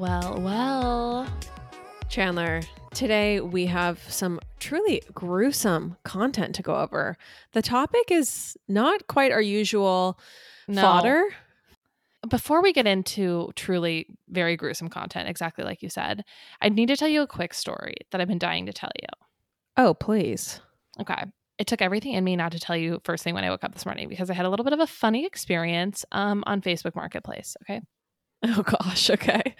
well, well. Chandler, today we have some truly gruesome content to go over. The topic is not quite our usual No. fodder. Before we get into truly very gruesome content, exactly like you said, I need to tell you a quick story that I've been dying to tell you. Oh, please. Okay. It took everything in me not to tell you first thing when I woke up this morning because I had a little bit of a funny experience um, on Facebook Marketplace. Okay. Oh, gosh. Okay.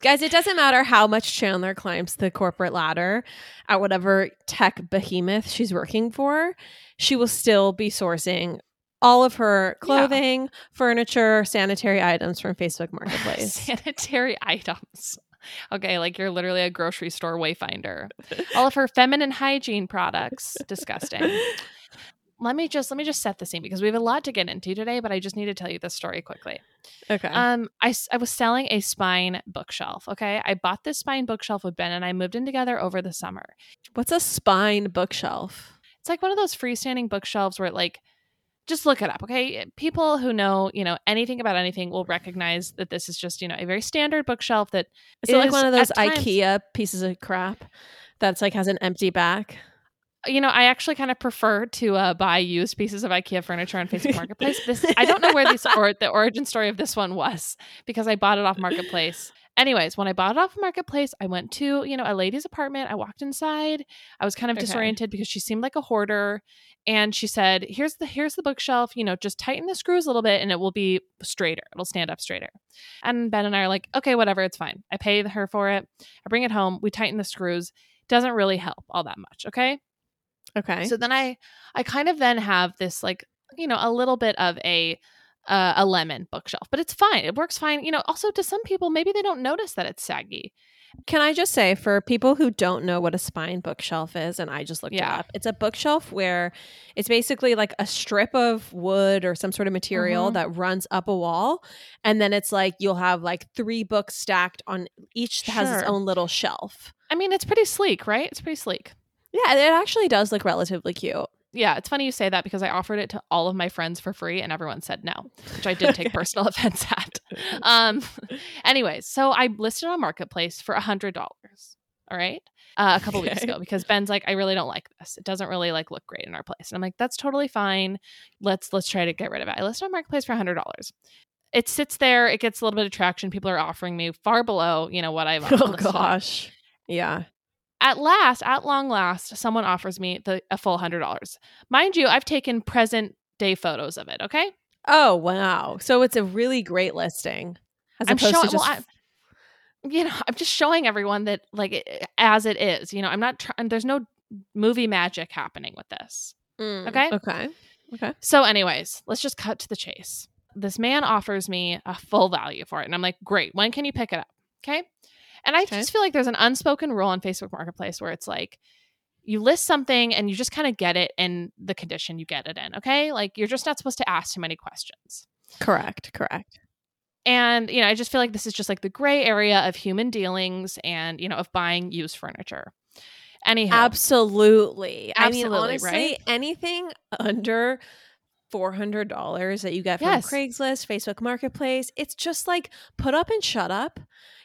Guys, it doesn't matter how much Chandler climbs the corporate ladder at whatever tech behemoth she's working for, she will still be sourcing all of her Yeah. clothing, furniture, sanitary items from Facebook Marketplace. Sanitary items. Okay, like you're literally a grocery store wayfinder. All of her feminine hygiene products. Disgusting. Let me just let me just set the scene because we have a lot to get into today, but I just need to tell you this story quickly. okay. Um, I I was selling a spine bookshelf. Okay, I bought this spine bookshelf with Ben, and I moved in together over the summer. What's a spine bookshelf? It's like one of those freestanding bookshelves where it like just look it up, okay? People who know, you know, anything about anything will recognize that this is just, you know, a very standard bookshelf that Is it like one of those times- IKEA pieces of crap that's like has an empty back? You know, I actually kind of prefer to uh, buy used pieces of IKEA furniture on Facebook Marketplace. This I don't know where these or the origin story of this one was because I bought it off Marketplace. Anyways, when I bought it off Marketplace, I went to you know a lady's apartment. I walked inside. I was kind of Okay. disoriented because she seemed like a hoarder, and she said, "Here's the here's the bookshelf. You know, just tighten the screws a little bit, and it will be straighter. It'll stand up straighter." And Ben and I are like, "Okay, whatever, it's fine." I pay her for it. I bring it home. We tighten the screws. Doesn't really help all that much. Okay. Okay. So then I I kind of then have this like you know a little bit of a uh, a lemon bookshelf, but it's fine. It works fine. You know, also to some people maybe they don't notice that it's saggy. Can I just say, for people who don't know what a spine bookshelf is, and I just looked Yeah. it up, it's a bookshelf where it's basically like a strip of wood or some sort of material Mhm. that runs up a wall. And then it's like you'll have like three books stacked on each has its own little shelf. I mean, it's pretty sleek, right? It's pretty sleek. Yeah, it actually does look relatively cute. Yeah, it's funny you say that because I offered it to all of my friends for free and everyone said no, which I did take personal offense at. Um, anyways, so I listed on Marketplace for a hundred dollars. All right. Uh, a couple weeks ago because Ben's like, I really don't like this. It doesn't really like look great in our place. And I'm like, that's totally fine. Let's let's try to get rid of it. I listed on Marketplace for a hundred dollars. It sits there, it gets a little bit of traction. People are offering me far below, you know, what I've Oh gosh. Yeah. At last, at long last, someone offers me the a full hundred dollars. Mind you, I've taken present day photos of it, okay? Oh wow. So it's a really great listing. As I'm opposed showing- to just well, you know, I'm just showing everyone that like as it is. You know, I'm not trying. There's no movie magic happening with this. Mm, okay. Okay. Okay. So, anyways, let's just cut to the chase. This man offers me a full value for it, and I'm like, great. When can you pick it up? Okay. And I Okay. just feel like there's an unspoken rule on Facebook Marketplace where it's like. You list something and you just kind of get it in the condition you get it in, okay? Like you're just not supposed to ask too many questions. Correct. Correct. And, you know, I just feel like this is just like the gray area of human dealings and, you know, of buying used furniture. Anyhow, Absolutely. I mean, Absolutely, honestly, right? anything under four hundred dollars that you get from Yes. Craigslist, Facebook Marketplace, it's just like put up and shut up.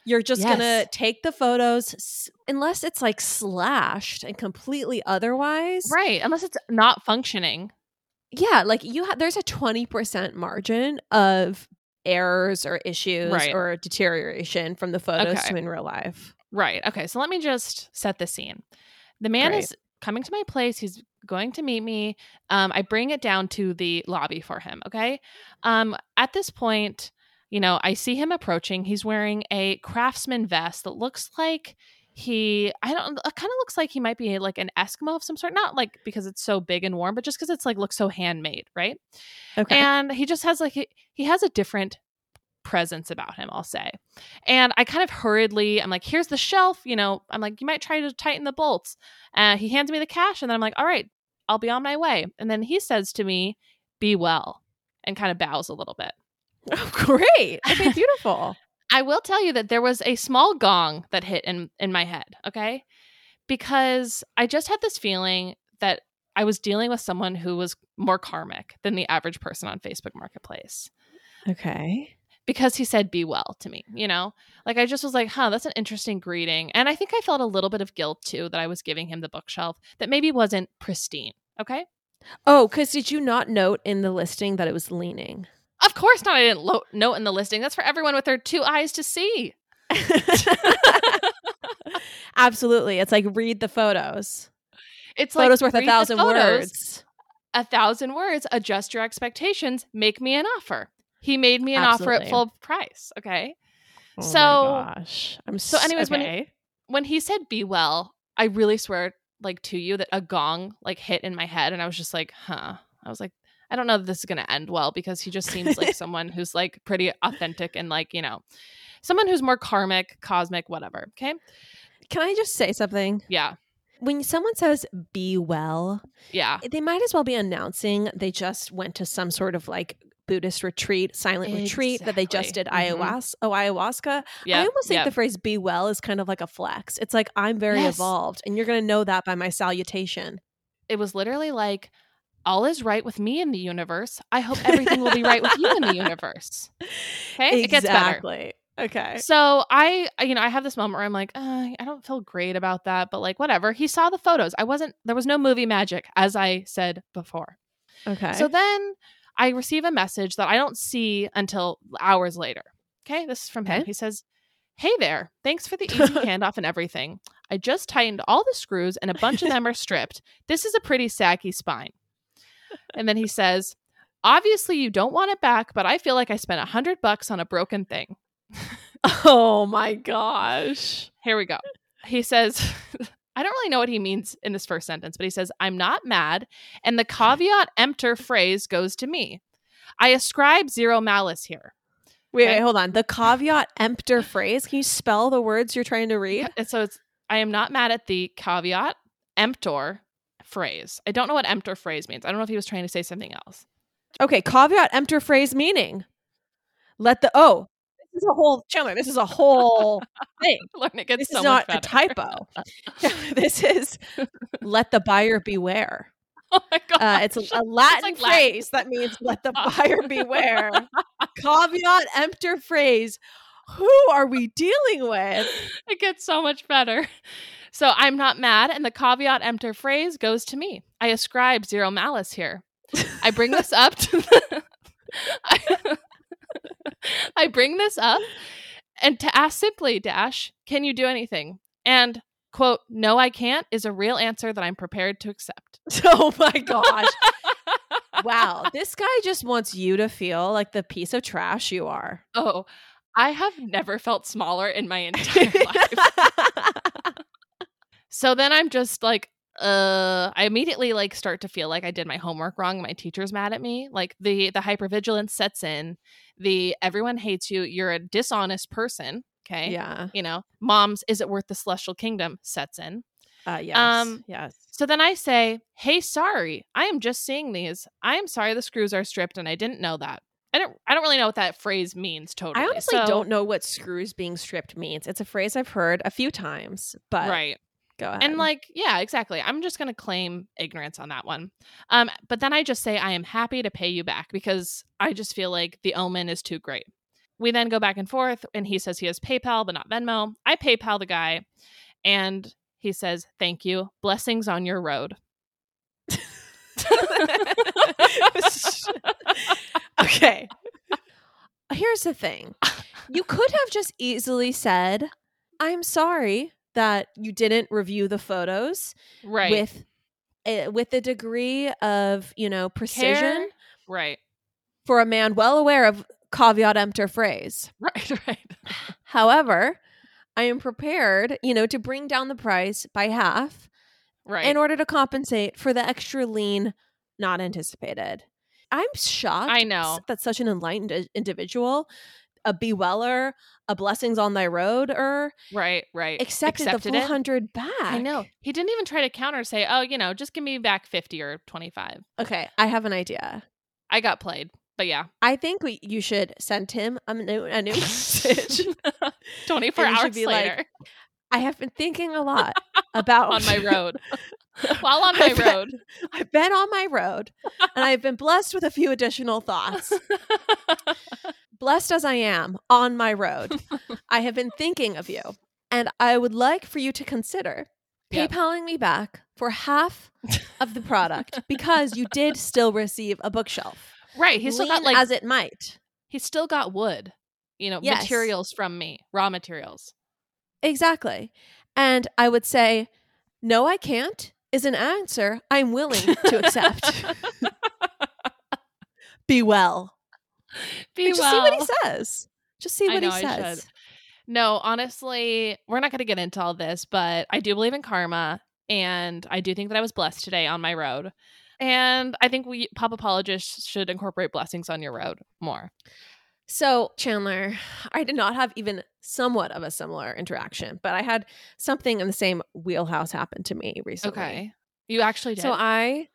You're just gonna take the photos, unless it's like slashed and completely otherwise. right, unless it's not functioning. Yeah, like you have. There's a twenty percent margin of errors or issues Right. or deterioration from the photos Okay. to in real life. Right. Okay. So let me just set the scene. The man Great. is coming to my place. He's going to meet me. Um, I bring it down to the lobby for him. Okay. Um, at this point, you know, I see him approaching. He's wearing a craftsman vest that looks like he, I don't, it kind of looks like he might be like an Eskimo of some sort. Not like because it's so big and warm, but just because it's like looks so handmade. Right. Okay. And he just has like he, he has a different presence about him, I'll say. And I kind of hurriedly, I'm like, here's the shelf, you know, I'm like, you might try to tighten the bolts. Uh, he hands me the cash, and then I'm like, all right, I'll be on my way. And then he says to me, be well, and kind of bows a little bit. Oh, great. Okay, beautiful. I will tell you that there was a small gong that hit in in my head, okay? Because I just had this feeling that I was dealing with someone who was more karmic than the average person on Facebook Marketplace. okay. because he said be well to me, you know? Like I just was like, huh, that's an interesting greeting. And I think I felt a little bit of guilt too that I was giving him the bookshelf that maybe wasn't pristine. Okay. Oh, because did you not note in the listing that it was leaning? Of course not. I didn't lo- note in the listing. That's for everyone with their two eyes to see. Absolutely. It's like read the photos. It's photos like worth a thousand photos, words. A thousand words. Adjust your expectations. Make me an offer. He made me an offer at full price. Okay. Oh So- gosh. I'm so anyways, when- okay. when he said be well, I really swear like to you that a gong like hit in my head and I was just like, huh. I was like, I don't know that this is gonna end well because he just seems like someone who's like pretty authentic and like, you know, someone who's more karmic, cosmic, whatever. Okay. Can I just say something? Yeah. When someone says be well, Yeah. they might as well be announcing they just went to some sort of like Buddhist retreat, silent retreat that they just did Exactly. Mhm. ayahuasca. Oh, ayahuasca. Yeah. I almost think yeah. the phrase "be well" is kind of like a flex. It's like I'm very Yes. evolved, and you're going to know that by my salutation. it was literally like all is right with me in the universe. I hope everything will be right with you in the universe. Okay? It gets better. Okay. So I, you know, I have this moment where I'm like, uh, I don't feel great about that, but like, whatever. He saw the photos. I wasn't, there was no movie magic, as I said before. Okay. So then I receive a message that I don't see until hours later. Okay. This is from him. He says, Hey there. Thanks for the easy handoff and everything. I just tightened all the screws and a bunch of them are stripped. This is a pretty saggy spine. And then he says, Obviously, you don't want it back, but I feel like I spent a hundred bucks on a broken thing. oh my gosh. Here we go. He says, I don't really know what he means in this first sentence, but he says, I'm not mad. And the caveat emptor phrase goes to me. I ascribe zero malice here. Wait, Okay. wait, hold on. The caveat emptor phrase. Can you spell the words you're trying to read? So it's, I am not mad at the caveat emptor phrase. I don't know what emptor phrase means. I don't know if he was trying to say something else. Okay, caveat emptor phrase meaning. Let the oh, this is a whole Chandler. This is a whole thing. Learn it gets This so is not much a typo. this is let the buyer beware. oh my god. Uh, it's a, a Latin like Latin. phrase that means let the buyer beware. caveat emptor phrase. Who are we dealing with? it gets so much better. So I'm not mad, and the caveat emptor phrase goes to me. I ascribe zero malice here. I bring this up to the, I, I bring this up and to ask simply, Dash, can you do anything? And quote, no, I can't is a real answer that I'm prepared to accept. Oh my gosh. wow. This guy just wants you to feel like the piece of trash you are. Oh, I have never felt smaller in my entire life. So then I'm just like, uh, I immediately like start to feel like I did my homework wrong. My teacher's mad at me. Like the the hypervigilance sets in. The everyone hates you. You're a dishonest person. Okay. yeah. You know, mom's is it worth the celestial kingdom sets in. Uh, yes. Um, yes. So then I say, "Hey, sorry. I am just seeing these. I am sorry the screws are stripped and I didn't know that." I don't I don't really know what that phrase means totally. I honestly So- don't know what screws being stripped means. It's a phrase I've heard a few times, but Right. Go ahead. And like, yeah, exactly. I'm just going to claim ignorance on that one. Um, but then I just say I am happy to pay you back because I just feel like the omen is too great. We then go back and forth, and he says he has PayPal but not Venmo. I PayPal the guy, and he says, "Thank you, blessings on your road." okay. Here's the thing. You could have just easily said, "I'm sorry that you didn't review the photos right. with uh, with a degree of, you know, precision Care. Right. for a man well aware of caveat emptor phrase." Right. Right. However, I am prepared, you know, to bring down the price by half Right. in order to compensate for the extra lean not anticipated. I'm shocked. I know. that such an enlightened individual, a beweller, a blessings on thy road, or right. Right. accepted, Accepted the full hundred back. I know. He didn't even try to counter say, "Oh, you know, just give me back 50 or 25." Okay, I have an idea. I got played. But yeah, I think we, you should send him a new, a new message. 24 should hours be like, later I have been thinking a lot about on my road. While on my I've been- road. I've been on my road and I've been blessed with a few additional thoughts. blessed as I am on my road, I have been thinking of you. And I would like for you to consider Yeah. PayPaling me back for half of the product because you did still receive a bookshelf. Right. He's still got like as it might. he's still got wood, you know, Yes. materials from me, raw materials. Exactly. And I would say, no, I can't is an answer I'm willing to accept. Be well. Be And just see what he says. Just see what know, he I says. should. No, honestly, we're not going to get into all this, but I do believe in karma, and I do think that I was blessed today on my road. And I think we pop apologists should incorporate blessings on your road more. So, Chandler, I did not have even somewhat of a similar interaction, but I had something in the same wheelhouse happen to me recently. Okay, you actually did. So I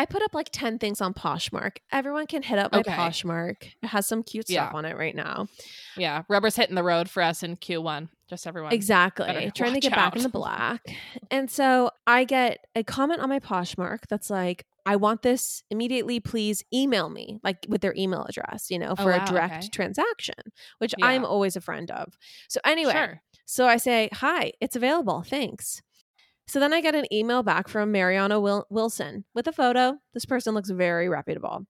I put up like 10 things on Poshmark. Everyone can hit up my Okay. Poshmark. It has some cute stuff on it right now. yeah, rubber's hitting the road for us in Q1. Just everyone. Exactly. Trying to get back in the black. And so I get a comment on my Poshmark that's like, I want this immediately. Please email me, like with their email address, you know, Oh, for wow, a direct okay. transaction, which Yeah. I'm always a friend of. So anyway, Sure. so I say, Hi, it's available. Thanks. So then I get an email back from Mariana Wil- Wilson with a photo. This person looks very reputable.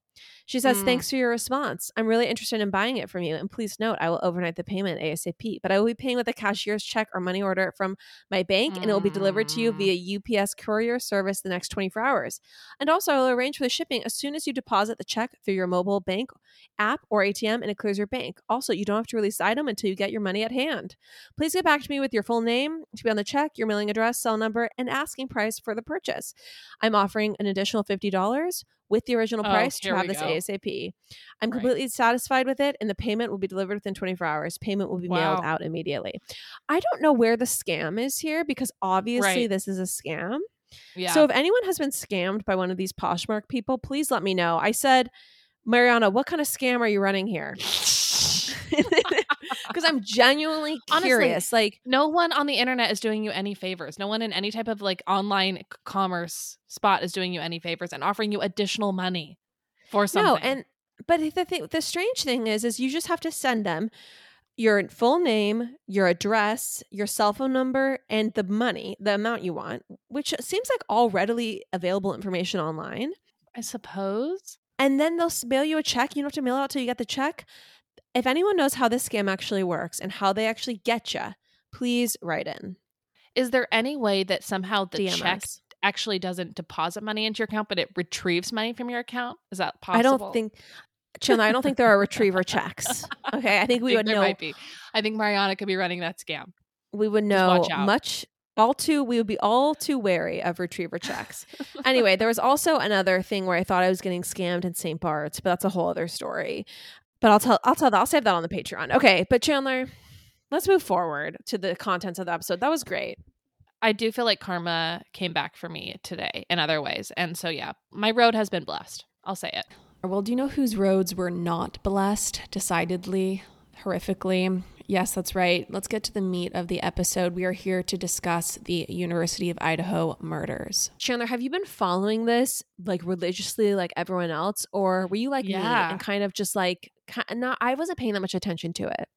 She says, Mm. Thanks for your response. I'm really interested in buying it from you. And please note, I will overnight the payment ASAP, but I will be paying with a cashier's check or money order from my bank, and it will be delivered to you Mm. via UPS courier service the next 24 hours. And also, I will arrange for the shipping as soon as you deposit the check through your mobile bank app or ATM and it clears your bank. Also, you don't have to release the item until you get your money at hand. Please get back to me with your full name to be on the check, your mailing address, cell number, and asking price for the purchase. I'm offering an additional $50 with the original Oh, price to have this go. ASAP. I'm Right. completely satisfied with it, and the payment will be delivered within 24 hours. Payment will be mailed out immediately. I don't know where the scam is here because obviously Right. this is a scam. Yeah. So if anyone has been scammed by one of these Poshmark people, please let me know. I said, Mariana, what kind of scam are you running here? Because I'm genuinely Honestly, curious. like, no one on the internet is doing you any favors. No one in any type of like online commerce spot is doing you any favors and offering you additional money for something. no, and but the thing, the strange thing is, is you just have to send them your full name, your address, your cell phone number, and the money, the amount you want, which seems like all readily available information online. I suppose. and then they'll mail you a check. You don't have to mail it out till you get the check. If anyone knows how this scam actually works and how they actually get you, please write in. Is there any way that somehow the DM check us. actually doesn't deposit money into your account, but it retrieves money from your account? Is that possible? I don't think, Chandler, I don't think there are retriever checks. Okay, I think we think would there know. might be. I think Mariana could be running that scam. We would know much. All too, we would be all too wary of retriever checks. anyway, there was also another thing where I thought I was getting scammed in St. Bart's, but that's a whole other story. But I'll tell, I'll tell, that. I'll save that on the Patreon. Okay, but Chandler, let's move forward to the contents of the episode. That was great. I do feel like karma came back for me today in other ways. And so, yeah, my road has been blessed. I'll say it. Well, do you know whose roads were not blessed? Decidedly, horrifically. Yes, that's right. Let's get to the meat of the episode. We are here to discuss the University of Idaho murders. Chandler, have you been following this like religiously, like everyone else, or were you like me and kind of just like ki- not? I wasn't paying that much attention to it.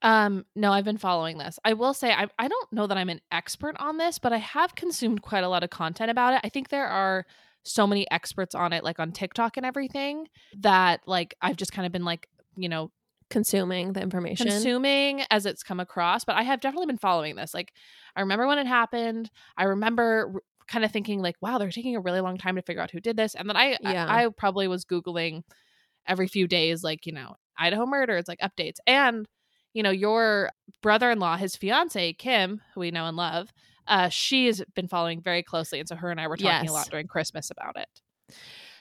Um, no, I've been following this. I will say I I don't know that I'm an expert on this, but I have consumed quite a lot of content about it. I think there are so many experts on it, like on TikTok and everything, that like I've just kind of been like, you know, Consuming the information. consuming as it's come across. But I have definitely been following this. Like I remember when it happened. I remember kind of thinking like, wow, they're taking a really long time to figure out who did this. And then I Yeah. I, I probably was googling every few days, like you know, Idaho murders, like updates, and you know, your brother-in-law, his fiance Kim, who we know and love. Uh, she's been following very closely, and so her and I were talking Yes. a lot during Christmas about it.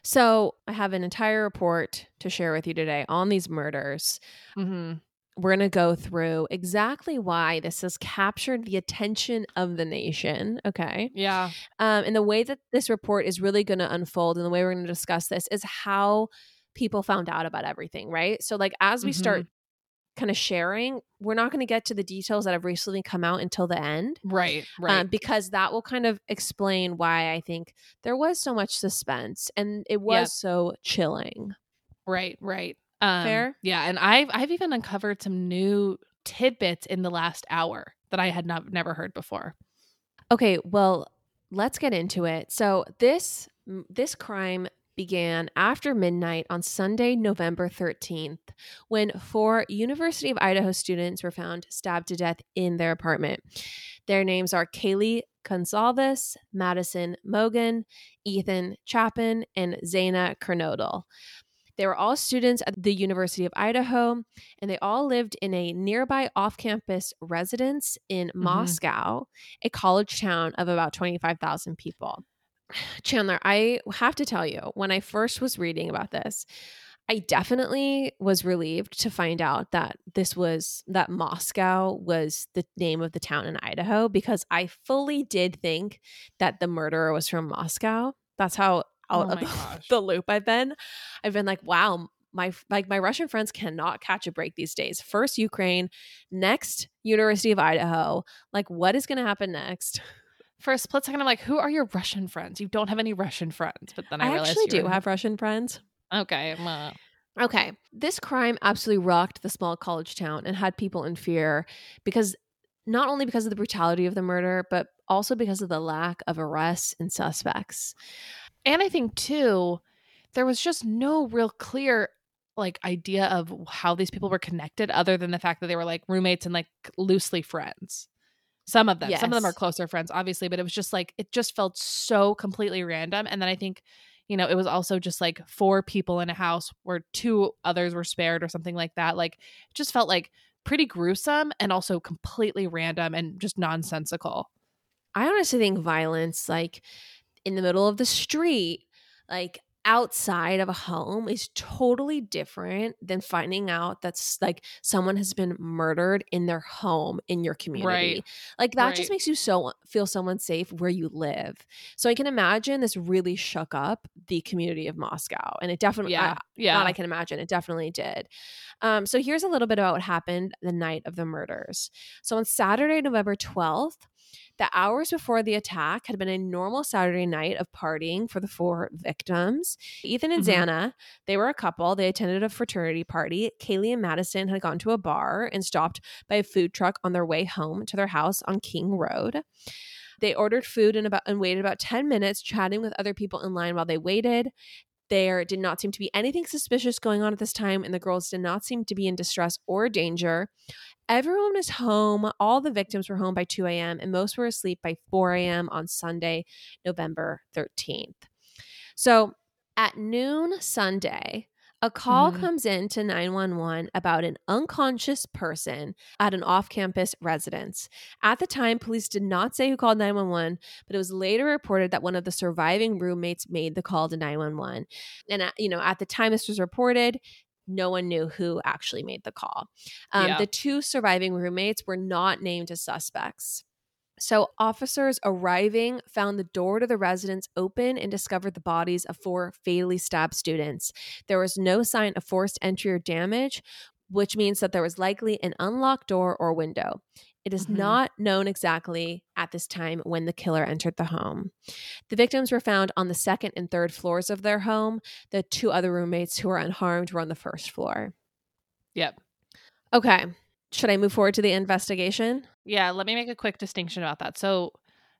So I have an entire report to share with you today on these murders. Mm-hmm. We're going to go through exactly why this has captured the attention of the nation. Okay. Yeah, Um, and the way that this report is really going to unfold and the way we're going to discuss this is how people found out about everything, right? So, like, as we start kind of sharing, we're not going to get to the details that have recently come out until the end. right, right. Um, because that will kind of explain why I think there was so much suspense and it was Yep. so chilling. Right, right. Um, Fair? Yeah, and I've I've even uncovered some new tidbits in the last hour that I had not never heard before. Okay, well, let's get into it. So this this crime began after midnight on Sunday, November 13th, when four University of Idaho students were found stabbed to death in their apartment. Their names are Kaylee Goncalves, Madison Mogen, Ethan Chapin, and Xana Kernodle. They were all students at the University of Idaho, and they all lived in a nearby off campus residence in mm-hmm. Moscow, a college town of about 25,000 people. Chandler, I have to tell you, when I first was reading about this, I definitely was relieved to find out that this was that Moscow was the name of the town in Idaho because I fully did think that the murderer was from Moscow. That's how out Oh of the, loop I've been. I've been like, wow, my like my Russian friends cannot catch a break these days. First Ukraine, next University of Idaho. Like, what is going to happen next? For a split second, I'm like, "Who are your Russian friends? You don't have any Russian friends." But then I, I, realized actually do were- have Russian friends. Okay, well, uh, Okay. This crime absolutely rocked the small college town and had people in fear because not only because of the brutality of the murder, but also because of the lack of arrests and suspects. and I think too, there was just no real clear like idea of how these people were connected, other than the fact that they were like roommates and like loosely friends. Some of them, some of them are closer friends, obviously, but it was just like it just felt so completely random. And then I think, you know, it was also just like four people in a house where two others were spared or something like that. Like it just felt like pretty gruesome and also completely random and just nonsensical. I honestly think violence, like in the middle of the street, like outside of a home, is totally different than finding out that's like someone has been murdered in their home in your community. Right. Like that just makes you so feel so unsafe where you live. So I can imagine this really shook up the community of Moscow, and it definitely Yeah. I- Yeah. I can imagine. It definitely did. Um, so here's a little bit about what happened the night of the murders. So on Saturday, November 12th, the hours before the attack had been a normal Saturday night of partying for the four victims. Ethan and Mhm. Xana, they were a couple. They attended a fraternity party. Kaylee and Madison had gone to a bar and stopped by a food truck on their way home to their house on King Road. They ordered food and about and waited about 10 minutes chatting with other people in line while they waited. There did not seem to be anything suspicious going on at this time, and the girls did not seem to be in distress or danger. Everyone was home. All the victims were home by 2 a.m., and most were asleep by 4 a.m. on Sunday, November 13th. So at noon Sunday, a call Mhm. comes in to 911 about an unconscious person at an off campus residence. At the time, police did not say who called 911, but it was later reported that one of the surviving roommates made the call to 911. And, you know, at the time this was reported, no one knew who actually made the call. Um, Yeah. The two surviving roommates were not named as suspects. So, officers arriving found the door to the residence open and discovered the bodies of four fatally stabbed students. There was no sign of forced entry or damage, which means that there was likely an unlocked door or window. It is Mhm. not known exactly at this time when the killer entered the home. The victims were found on the second and third floors of their home. The two other roommates who were unharmed were on the first floor. Yep. Okay. Should I move forward to the investigation? Yeah, let me make a quick distinction about that. So,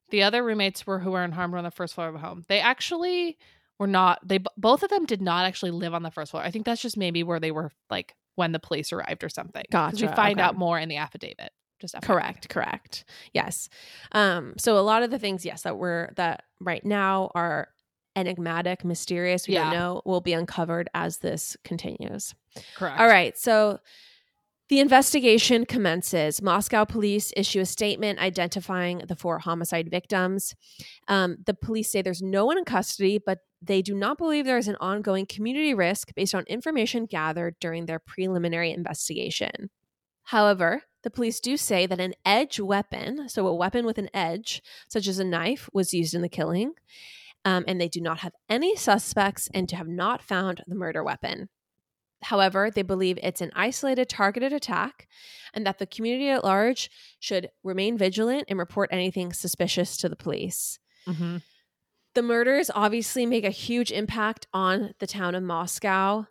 the other roommates were who were unharmed on the first floor of a home. They actually were not. They both of them did not actually live on the first floor. I think that's just maybe where they were like when the police arrived or something. 'Cause We Gotcha, find okay. out more in the affidavit. Just FYI. Correct, correct. Yes. Um, so a lot of the things, yes, that were that right now are enigmatic, mysterious, we Yeah. don't know, will be uncovered as this continues. Correct. All right. So the investigation commences. Moscow police issue a statement identifying the four homicide victims. Um, the police say there's no one in custody, but they do not believe there is an ongoing community risk based on information gathered during their preliminary investigation. However, the police do say that an edge weapon, so a weapon with an edge, such as a knife, was used in the killing. Um, and they do not have any suspects and have not found the murder weapon. However, they believe it's an isolated, targeted attack and that the community at large should remain vigilant and report anything suspicious to the police. Mhm. The murders obviously make a huge impact on the town of Moscow.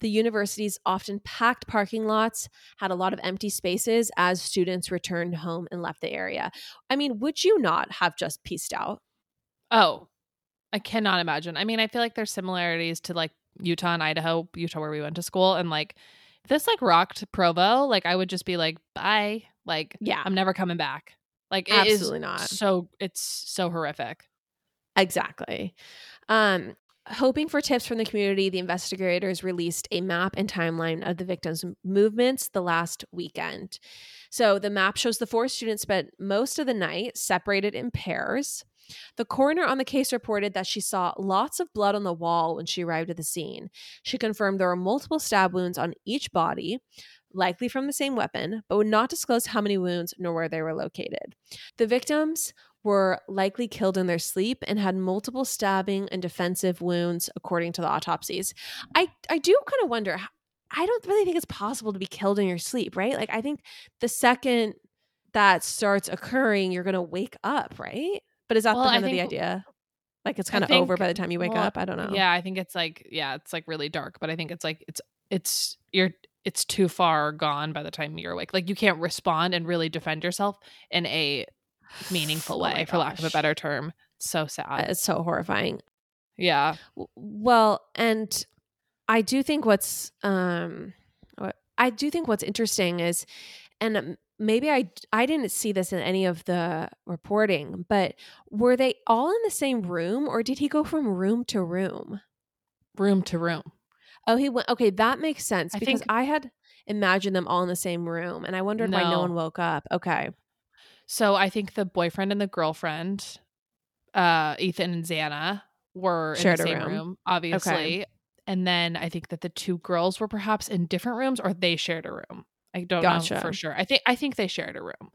the university's often packed parking lots had a lot of empty spaces as students returned home and left the area. I mean, would you not have just pieced out? Oh, I cannot imagine. I mean, I feel like there's similarities to like Utah and Idaho, Utah where we went to school, and like this like rocked Provo, like I would just be like, bye. Like, Yeah. I'm never coming back. Like, it is Absolutely not. so it's so horrific. Exactly. Um, hoping for tips from the community, the investigators released a map and timeline of the victims' movements the last weekend. So the map shows the four students spent most of the night separated in pairs. The coroner on the case reported that she saw lots of blood on the wall when she arrived at the scene. She confirmed there were multiple stab wounds on each body, likely from the same weapon, but would not disclose how many wounds nor where they were located. The victims were likely killed in their sleep and had multiple stabbing and defensive wounds according to the autopsies. I I do kind of wonder I don't really think it's possible to be killed in your sleep, right? Like I think the second that starts occurring you're going to wake up, right? But is that Well, the kind of the idea? Like it's kind of over by the time you wake well, up. I don't know. Yeah, I think it's like yeah, it's like really dark, but I think it's like it's it's you're it's too far gone by the time you're awake. Like you can't respond and really defend yourself in a meaningful Oh way, for lack of a better term. So sad. It's so horrifying. yeah. Well, and I do think what's um I do think what's interesting is and um, maybe I I didn't see this in any of the reporting, but were they all in the same room or did he go from room to room? Room to room. Oh, he went Okay, that makes sense I because think- I had imagined them all in the same room and I wondered why no No. one woke up. Okay. So I think the boyfriend and the girlfriend, uh, Ethan and Xana, were Shared in the same room. room, obviously. And then I think that the two girls were perhaps in different rooms or they shared a room. I don't know Gotcha. for sure. I think I think they shared a room.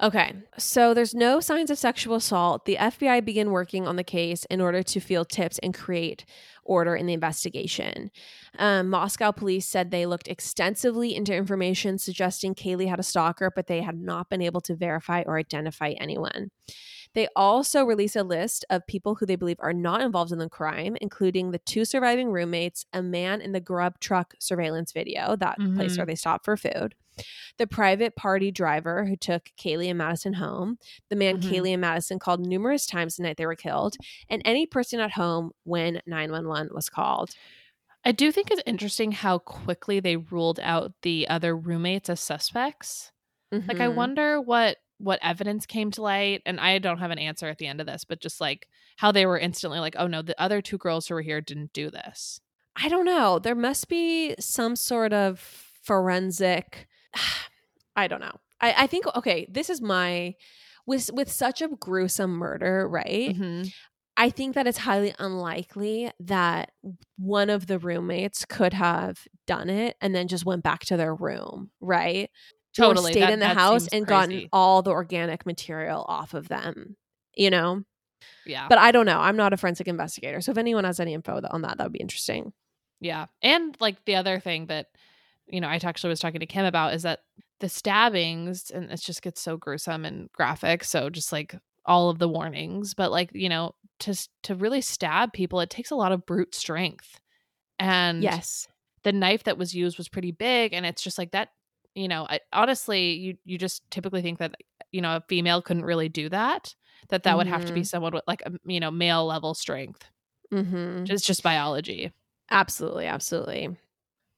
Okay, so there's no signs of sexual assault. The FBI began working on the case in order to field tips and create order in the investigation. Um, Moscow police said they looked extensively into information suggesting Kaylee had a stalker, but they had not been able to verify or identify anyone. They also released a list of people who they believe are not involved in the crime, including the two surviving roommates, a man in the grub truck surveillance video, that place Mhm. where they stopped for food, the private party driver who took Kaylee and Madison home, the man Mhm. Kaylee and Madison called numerous times the night they were killed, and any person at home when 911 was called. I do think it's interesting how quickly they ruled out the other roommates as suspects. Like I Mhm. wonder what what evidence came to light and I don't have an answer at the end of this, but just like how they were instantly like, "Oh no, the other two girls who were here didn't do this." I don't know. There must be some sort of forensic. I don't know. I, I think okay. This is my with with such a gruesome murder, right? Mhm. I think that it's highly unlikely that one of the roommates could have done it and then just went back to their room, right? Or Totally. stayed that- in the house and crazy. gotten all the organic material off of them, you know? Yeah. But I don't know. I'm not a forensic investigator. So if anyone has any info on that, that would be interesting. Yeah. And like the other thing that, you know, I actually was talking to Kim about is that the stabbings, and it just gets so gruesome and graphic. So just like all of the warnings, but like, you know, to, to really stab people, it takes a lot of brute strength. And yes. the knife that was used was pretty big. And it's just like that, you know, I, honestly, you, you just typically think that, you know, a female couldn't really do that, that that would have to be Mhm. someone with like, a, you know, male level strength. Mm-hmm. It's just biology. Absolutely, absolutely.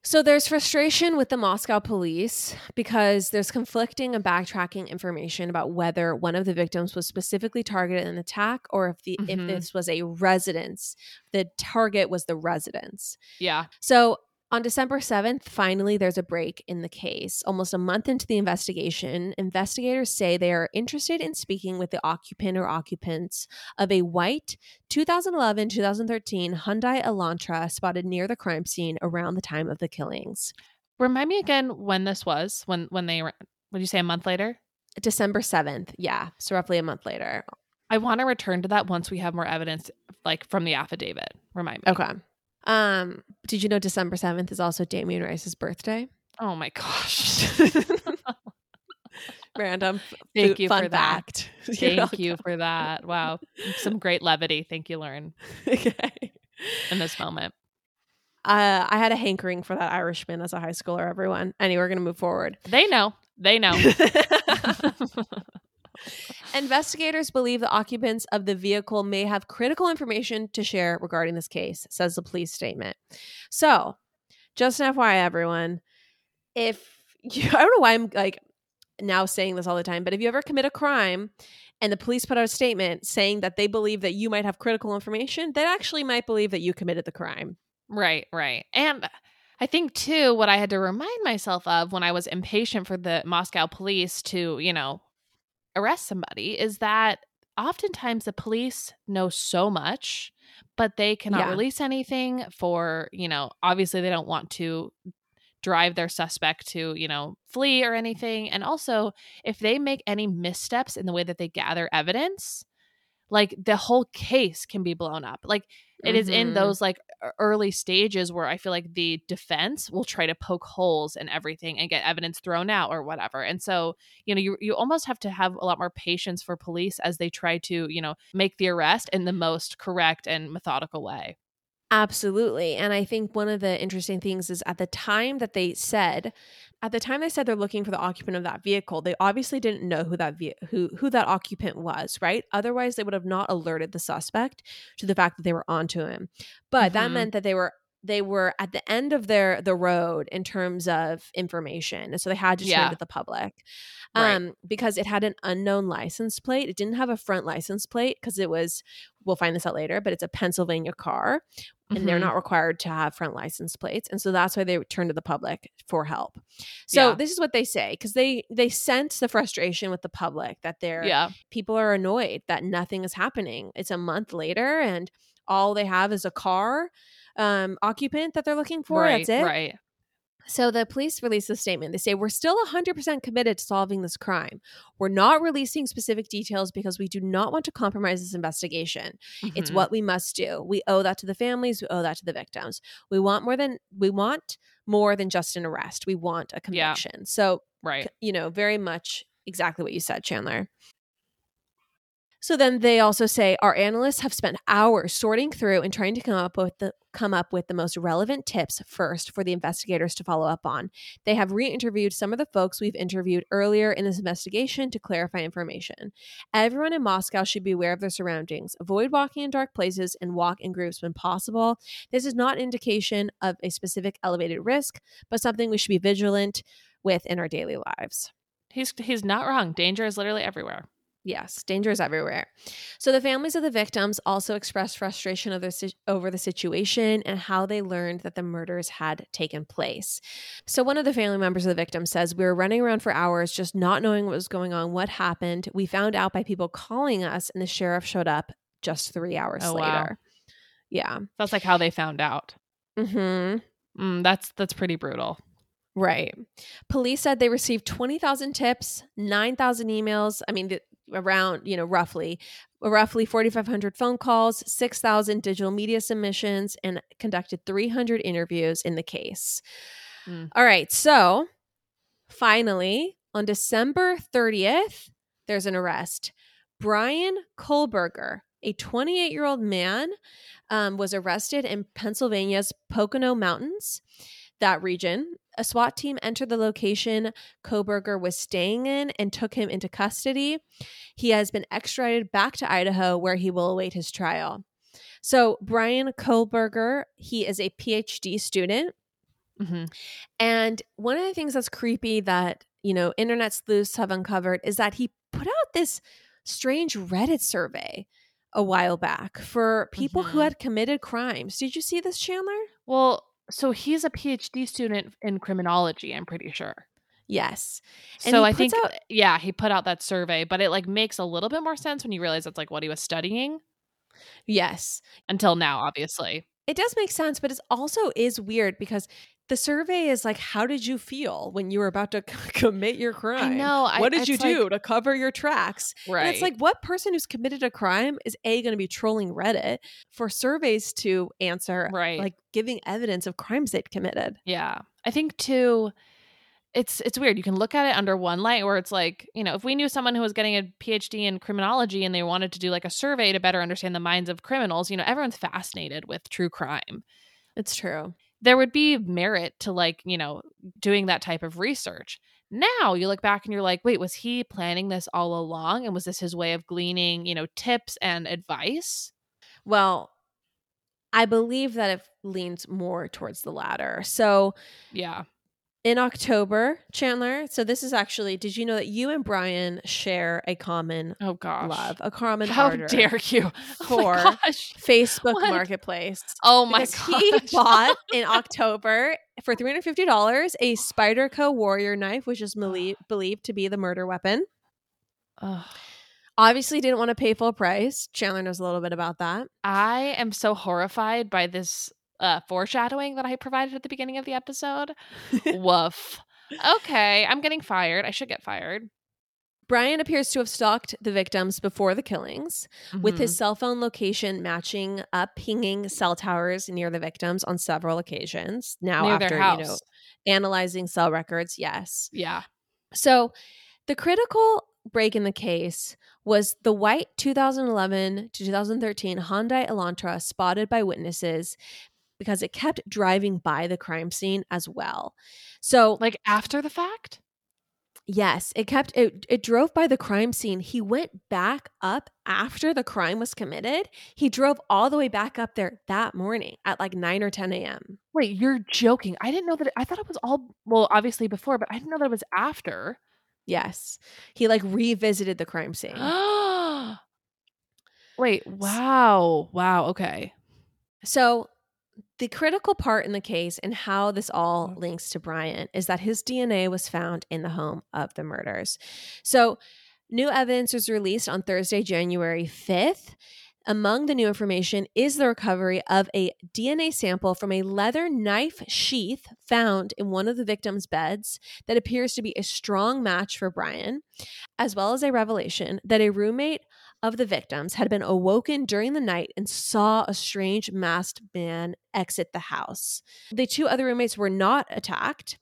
So there's frustration with the Moscow police because there's conflicting and backtracking information about whether one of the victims was specifically targeted in an attack or if the if Mhm. this was a residence. The target was the residence. Yeah. So on December 7th, finally, there's a break in the case. Almost a month into the investigation, investigators say they are interested in speaking with the occupant or occupants of a white 2011 2013 Hyundai Elantra spotted near the crime scene around the time of the killings. Remind me again when this was. When when they were would you say a month later? December 7th. Yeah. So roughly a month later. I want to return to that once we have more evidence like from the affidavit. Remind me. Okay. Um, did you know December 7th is also Damien Rice's birthday? Oh my gosh. Random. Thank you for that. fact. You're Thank you for that. Wow. Some great levity. Thank you, Lauren, okay. in this moment. Uh, I had a hankering for that Irishman as a high schooler, everyone. Anyway, we're going to move forward. They know. They know. Investigators believe the occupants of the vehicle may have critical information to share regarding this case, says the police statement. So, just an FYI, everyone, if you, I don't know why I'm like now saying this all the time, but if you ever commit a crime and the police put out a statement saying that they believe that you might have critical information, they actually might believe that you committed the crime. right, right. And I think too what I had to remind myself of when I was impatient for the Moscow police to, you know, arrest somebody is that oftentimes the police know so much but they cannot Yeah. release anything for, you know, obviously they don't want to drive their suspect to, you know, flee or anything. And also, if they make any missteps in the way that they gather evidence, like the whole case can be blown up. Like it is in Mhm. those like early stages where I feel like the defense will try to poke holes in everything and get evidence thrown out or whatever. And so, you know, you you almost have to have a lot more patience for police as they try to, you know, make the arrest in the most correct and methodical way. Absolutely. And I think one of the interesting things is at the time that they said, at the time they said they're looking for the occupant of that vehicle, they obviously didn't know who that ve- who who that occupant was, right? Otherwise, they would have not alerted the suspect to the fact that they were onto him. But that Mhm. meant that they were they were at the end of their the road in terms of information, and so they had to Yeah. turn to the public Right. um, because it had an unknown license plate. It didn't have a front license plate because it was. We'll find this out later, but it's a Pennsylvania car and they're Mhm. not required to have front license plates and so that's why they turn to the public for help so Yeah. this is what they say because they they sense the frustration with the public that they're Yeah. people are annoyed that nothing is happening it's a month later and all they have is a car um occupant that they're looking for right. that's it Right. So the police released a statement. They say, We're still 100% committed to solving this crime. We're not releasing specific details because we do not want to compromise this investigation. It's Mhm. what we must do. We owe that to the families, we owe that to the victims. We want more than we want more than just an arrest. We want a Yeah. conviction. So, right. you know, very much exactly what you said, Chandler. So then they also say our analysts have spent hours sorting through and trying to come up with the come up with the most relevant tips first for the investigators to follow up on. They have re-interviewed some of the folks we've interviewed earlier in this investigation to clarify information. Everyone in Moscow should be aware of their surroundings. Avoid walking in dark places and walk in groups when possible. This is not indication of a specific elevated risk, but something we should be vigilant with in our daily lives. He's he's not wrong. Danger is literally everywhere. Yes, danger is everywhere. So the families of the victims also expressed frustration of their, si- over the situation and how they learned that the murders had taken place. So one of the family members of the victim says, "We were running around for hours, just not knowing what was going on, what happened. We found out by people calling us, and the sheriff showed up just three hours Oh, wow. later." Yeah. That's like how they found out. Hmm. Mm, that's that's pretty brutal. Right. Police said they received 20,000 tips, 9,000 emails. I mean, the, around, you know, roughly, roughly 4,500 phone calls, 6,000 digital media submissions, and conducted 300 interviews in the case. Mm. All right. So finally, on December 30th, there's an arrest. Bryan Kohberger, a 28 year old man, um, was arrested in Pennsylvania's Pocono Mountains, that region. A SWAT team entered the location Kohberger was staying in and took him into custody. He has been extradited back to Idaho where he will await his trial. So, Bryan Kohberger, he is a PhD student. hmm And one of the things that's creepy that, you know, internet sleuths have uncovered is that he put out this strange Reddit survey a while back for people who Mhm. had committed crimes. Did you see this, Chandler? Well, so he's a PhD student in criminology. I'm pretty sure. Yes. And so I think, out- yeah, he put out that survey, but it like makes a little bit more sense when you realize that's like what he was studying Yes. until now, obviously. It does make sense, but it also is weird because the survey is like, how did you feel when you were about to commit your crime? know, I- What did you do like- to cover your tracks? Right. And it's like, what person who's committed a crime is A, going to be trolling Reddit for surveys to answer, Right. like giving evidence of crimes they'd committed? Yeah. I think too it's it's weird. You can look at it under one light where it's like, you know, if we knew someone who was getting a PhD in criminology and they wanted to do like a survey to better understand the minds of criminals, you know, everyone's fascinated with true crime. It's true. There would be merit to like, you know, doing that type of research. Now you look back and you're like, wait, was he planning this all along? And was this his way of gleaning, you know, tips and advice? Well, I believe that it leans more towards the latter. So, Yeah. In October, Chandler, so this is actually, did you know that you and Bryan share a common Oh gosh. love, a common How dare you? Oh, for oh. Facebook What? Marketplace? Oh my gosh. he bought in October for three hundred fifty dollars a Spyderco Warrior knife, which is belie- believed to be the murder weapon. Ugh. Obviously, didn't want to pay full price. Chandler knows a little bit about that. I am so horrified by this uh, foreshadowing that I provided at the beginning of the episode. Woof. Okay, I'm getting fired. I should get fired. Bryan appears to have stalked the victims before the killings, with Mm-hmm. his cell phone location matching up pinging cell towers near the victims on several occasions. Now, near after you know analyzing cell records, yes. yeah. So, the critical break in the case was the white 2011 to 2013 Hyundai Elantra spotted by witnesses because it kept driving by the crime scene as well. So, Like after the fact? yes, it kept it it drove by the crime scene. He went back up after the crime was committed. He drove all the way back up there that morning at like 9 or 10 a.m. Wait, you're joking. I didn't know that. It, I thought it was all, well, obviously before, but I didn't know that it was after. Yes. He like revisited the crime scene. Wait, wow. Wow. Okay. So, the critical part in the case and how this all mm-hmm. links to Bryan is that his DNA was found in the home of the murders. So, new evidence was released on Thursday, January 5th. Among the new information is the recovery of a DNA sample from a leather knife sheath found in one of the victims' beds that appears to be a strong match for Bryan, as well as a revelation that a roommate of the victims had been awoken during the night and saw a strange masked man exit the house. The two other roommates were not attacked.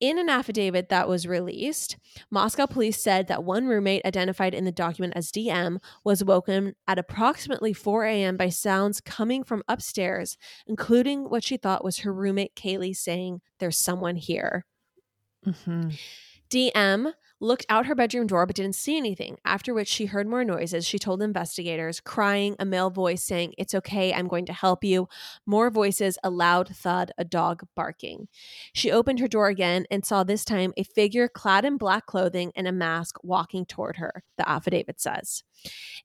In an affidavit that was released, Moscow police said that one roommate, identified in the document as DM, was woken at approximately 4 a.m. by sounds coming from upstairs, including what she thought was her roommate Kaylee saying, There's someone here. Mm-hmm. DM looked out her bedroom door but didn't see anything, after which she heard more noises. She told investigators, crying, a male voice saying, It's okay, I'm going to help you. More voices, a loud thud, a dog barking. She opened her door again and saw this time a figure clad in black clothing and a mask walking toward her, the affidavit says.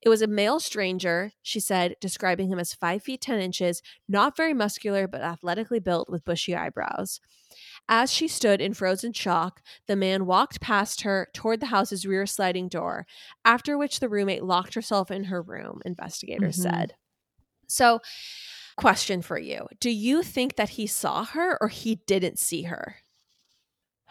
It was a male stranger, she said, describing him as five feet 10 inches, not very muscular, but athletically built with bushy eyebrows. As she stood in frozen shock, the man walked past her toward the house's rear sliding door, after which the roommate locked herself in her room, investigators Mhm. said. So, question for you Do you think that he saw her or he didn't see her?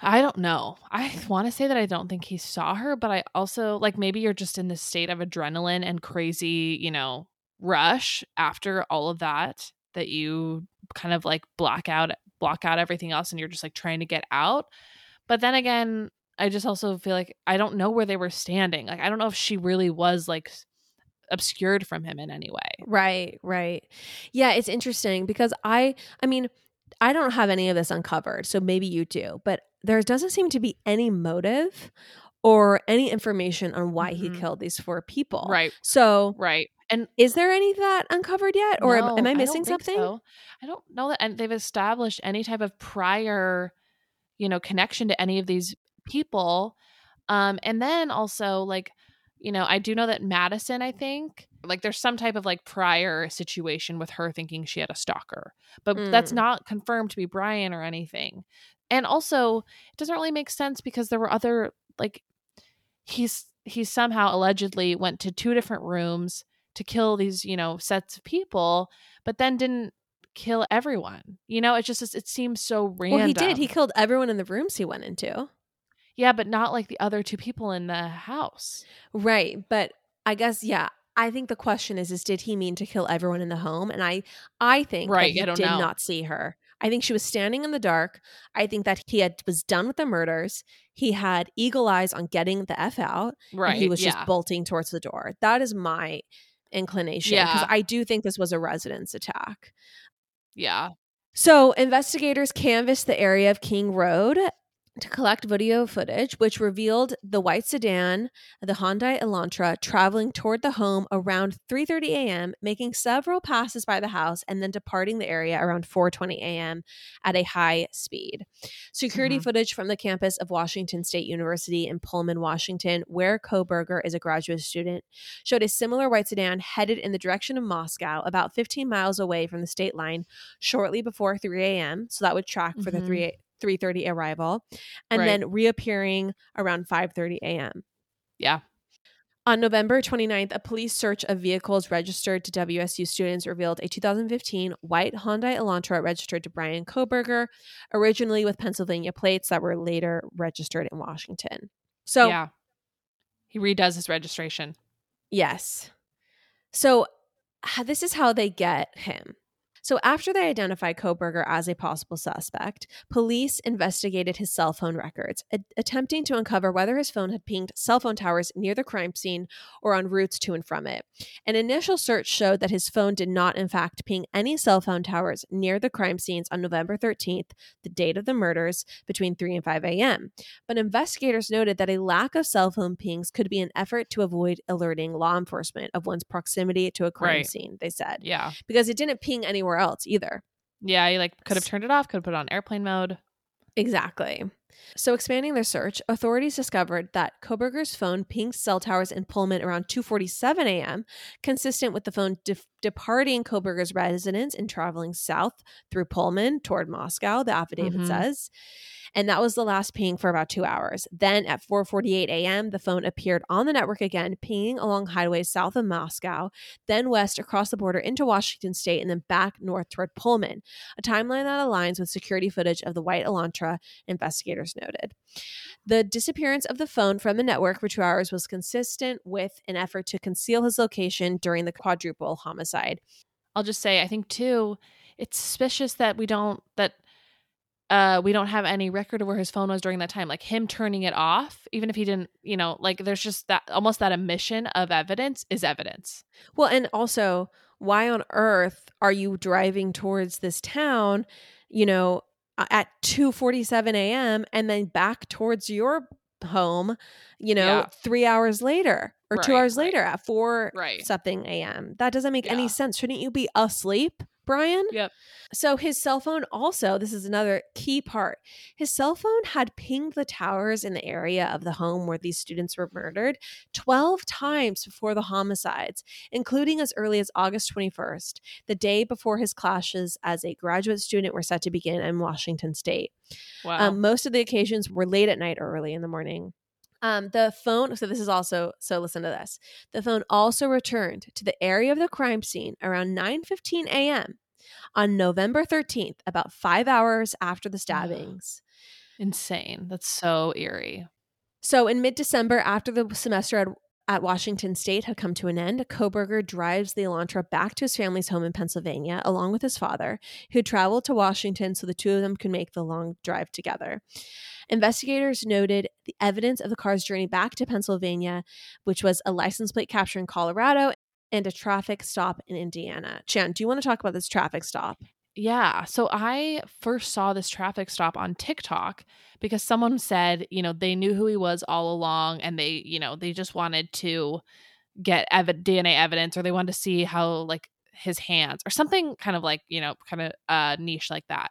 I don't know. I want to say that I don't think he saw her, but I also like maybe you're just in this state of adrenaline and crazy, you know, rush after all of that that you kind of like black out block out everything else and you're just like trying to get out. But then again, I just also feel like I don't know where they were standing. Like I don't know if she really was like obscured from him in any way. Right, right. Yeah, it's interesting because I I mean, I don't have any of this uncovered, so maybe you do, but there doesn't seem to be any motive or any information on why he Mhm. killed these four people. Right. So, Right. And is there any of that uncovered yet or am, No, am I missing think something? so. I don't know that and they've established any type of prior, you know, connection to any of these people. Um, and then also like, you know, I do know that Madison, I think, like there's some type of like prior situation with her thinking she had a stalker. But that's Mm. not confirmed to be Bryan or anything. And also, it doesn't really make sense because there were other like he's he somehow allegedly went to two different rooms to kill these you know sets of people but then didn't kill everyone you know it just it seems so random Well, he did. He killed everyone in the rooms he went into. yeah but not like the other two people in the house Right, but I guess yeah. I think the question is is did he mean to kill everyone in the home? And I I think Right, he did know. not see her. I think she was standing in the dark. I think that he had was done with the murders. He had eagle eyes on getting the F out. right And he was yeah. just bolting towards the door. That is my inclination. Because Yeah. I do think this was a residence attack. yeah So, investigators canvassed the area of King Road to collect video footage, which revealed the white sedan, the Hyundai Elantra, traveling toward the home around 3:30 a.m., making several passes by the house, and then departing the area around 4:20 a.m. at a high speed. Security Mhm. footage from the campus of Washington State University in Pullman, Washington, where Kohberger is a graduate student, showed a similar white sedan headed in the direction of Moscow, about 15 miles away from the state line, shortly before 3 a.m. So that would track for the Mhm. 3 3:30 arrival, and Right. then reappearing around 5:30 a.m. Yeah. On November 29th, a police search of vehicles registered to WSU students revealed a 2015 white Hyundai Elantra registered to Bryan Kohberger, originally with Pennsylvania plates that were later registered in Washington. So, yeah. He redoes his registration. Yes. So this is how they get him. So after they identified Kohberger as a possible suspect, police investigated his cell phone records, a- attempting to uncover whether his phone had pinged cell phone towers near the crime scene or on routes to and from it. An initial search showed that his phone did not in fact ping any cell phone towers near the crime scenes on November 13th, the date of the murders, between 3 and 5 a.m. But investigators noted that a lack of cell phone pings could be an effort to avoid alerting law enforcement of one's proximity to a crime Right. scene, they said, Yeah. because it didn't ping anywhere else either. Yeah. He like could have turned it off, could have put it on airplane mode. Exactly. So, expanding their search, authorities discovered that Kohberger's phone pinged cell towers in Pullman around 2:47 a.m., consistent with the phone def- departing Kohberger's residence and traveling south through Pullman toward Moscow. The affidavit Mhm. says, and that was the last ping for about two hours. Then, at 4:48 a.m., the phone appeared on the network again, pinging along highways south of Moscow, then west across the border into Washington State, and then back north toward Pullman. A timeline that aligns with security footage of the white Elantra investigators noted. The disappearance of the phone from the network for two hours was consistent with an effort to conceal his location during the quadruple homicide. I'll just say, I think too, it's suspicious that we don't that uh we don't have any record of where his phone was during that time. Like him turning it off, even if he didn't, you know, like there's just that almost that omission of evidence is evidence. Well, and also, why on earth are you driving towards this town, you know, at 2:47 a.m. and then back towards your home, you know, Yeah. 3 hours later or 2 hours right. later at 4 Right. something a.m. That doesn't make Yeah. any sense. Shouldn't you be asleep, Bryan? Yep. So his cell phone also, this is another key part. His cell phone had pinged the towers in the area of the home where these students were murdered 12 times before the homicides, including as early as August 21st, the day before his classes as a graduate student were set to begin in Washington state. Wow. Um, most of the occasions were late at night or early in the morning. Um, the phone, so this is also, so listen to this. The phone also returned to the area of the crime scene around 9.15 a.m. on November 13th, about five hours after the stabbings. Insane. That's so eerie. So in mid-December, after the semester at, at Washington State had come to an end, Kohberger drives the Elantra back to his family's home in Pennsylvania, along with his father, who traveled to Washington so the two of them could make the long drive together. Investigators noted the evidence of the car's journey back to Pennsylvania, which was a license plate capture in Colorado and a traffic stop in Indiana. Chan, do you want to talk about this traffic stop? Yeah. So I first saw this traffic stop on TikTok because someone said, you know, they knew who he was all along and they, you know, they just wanted to get ev- DNA evidence or they wanted to see how like his hands or something kind of like, you know, kind of uh niche like that.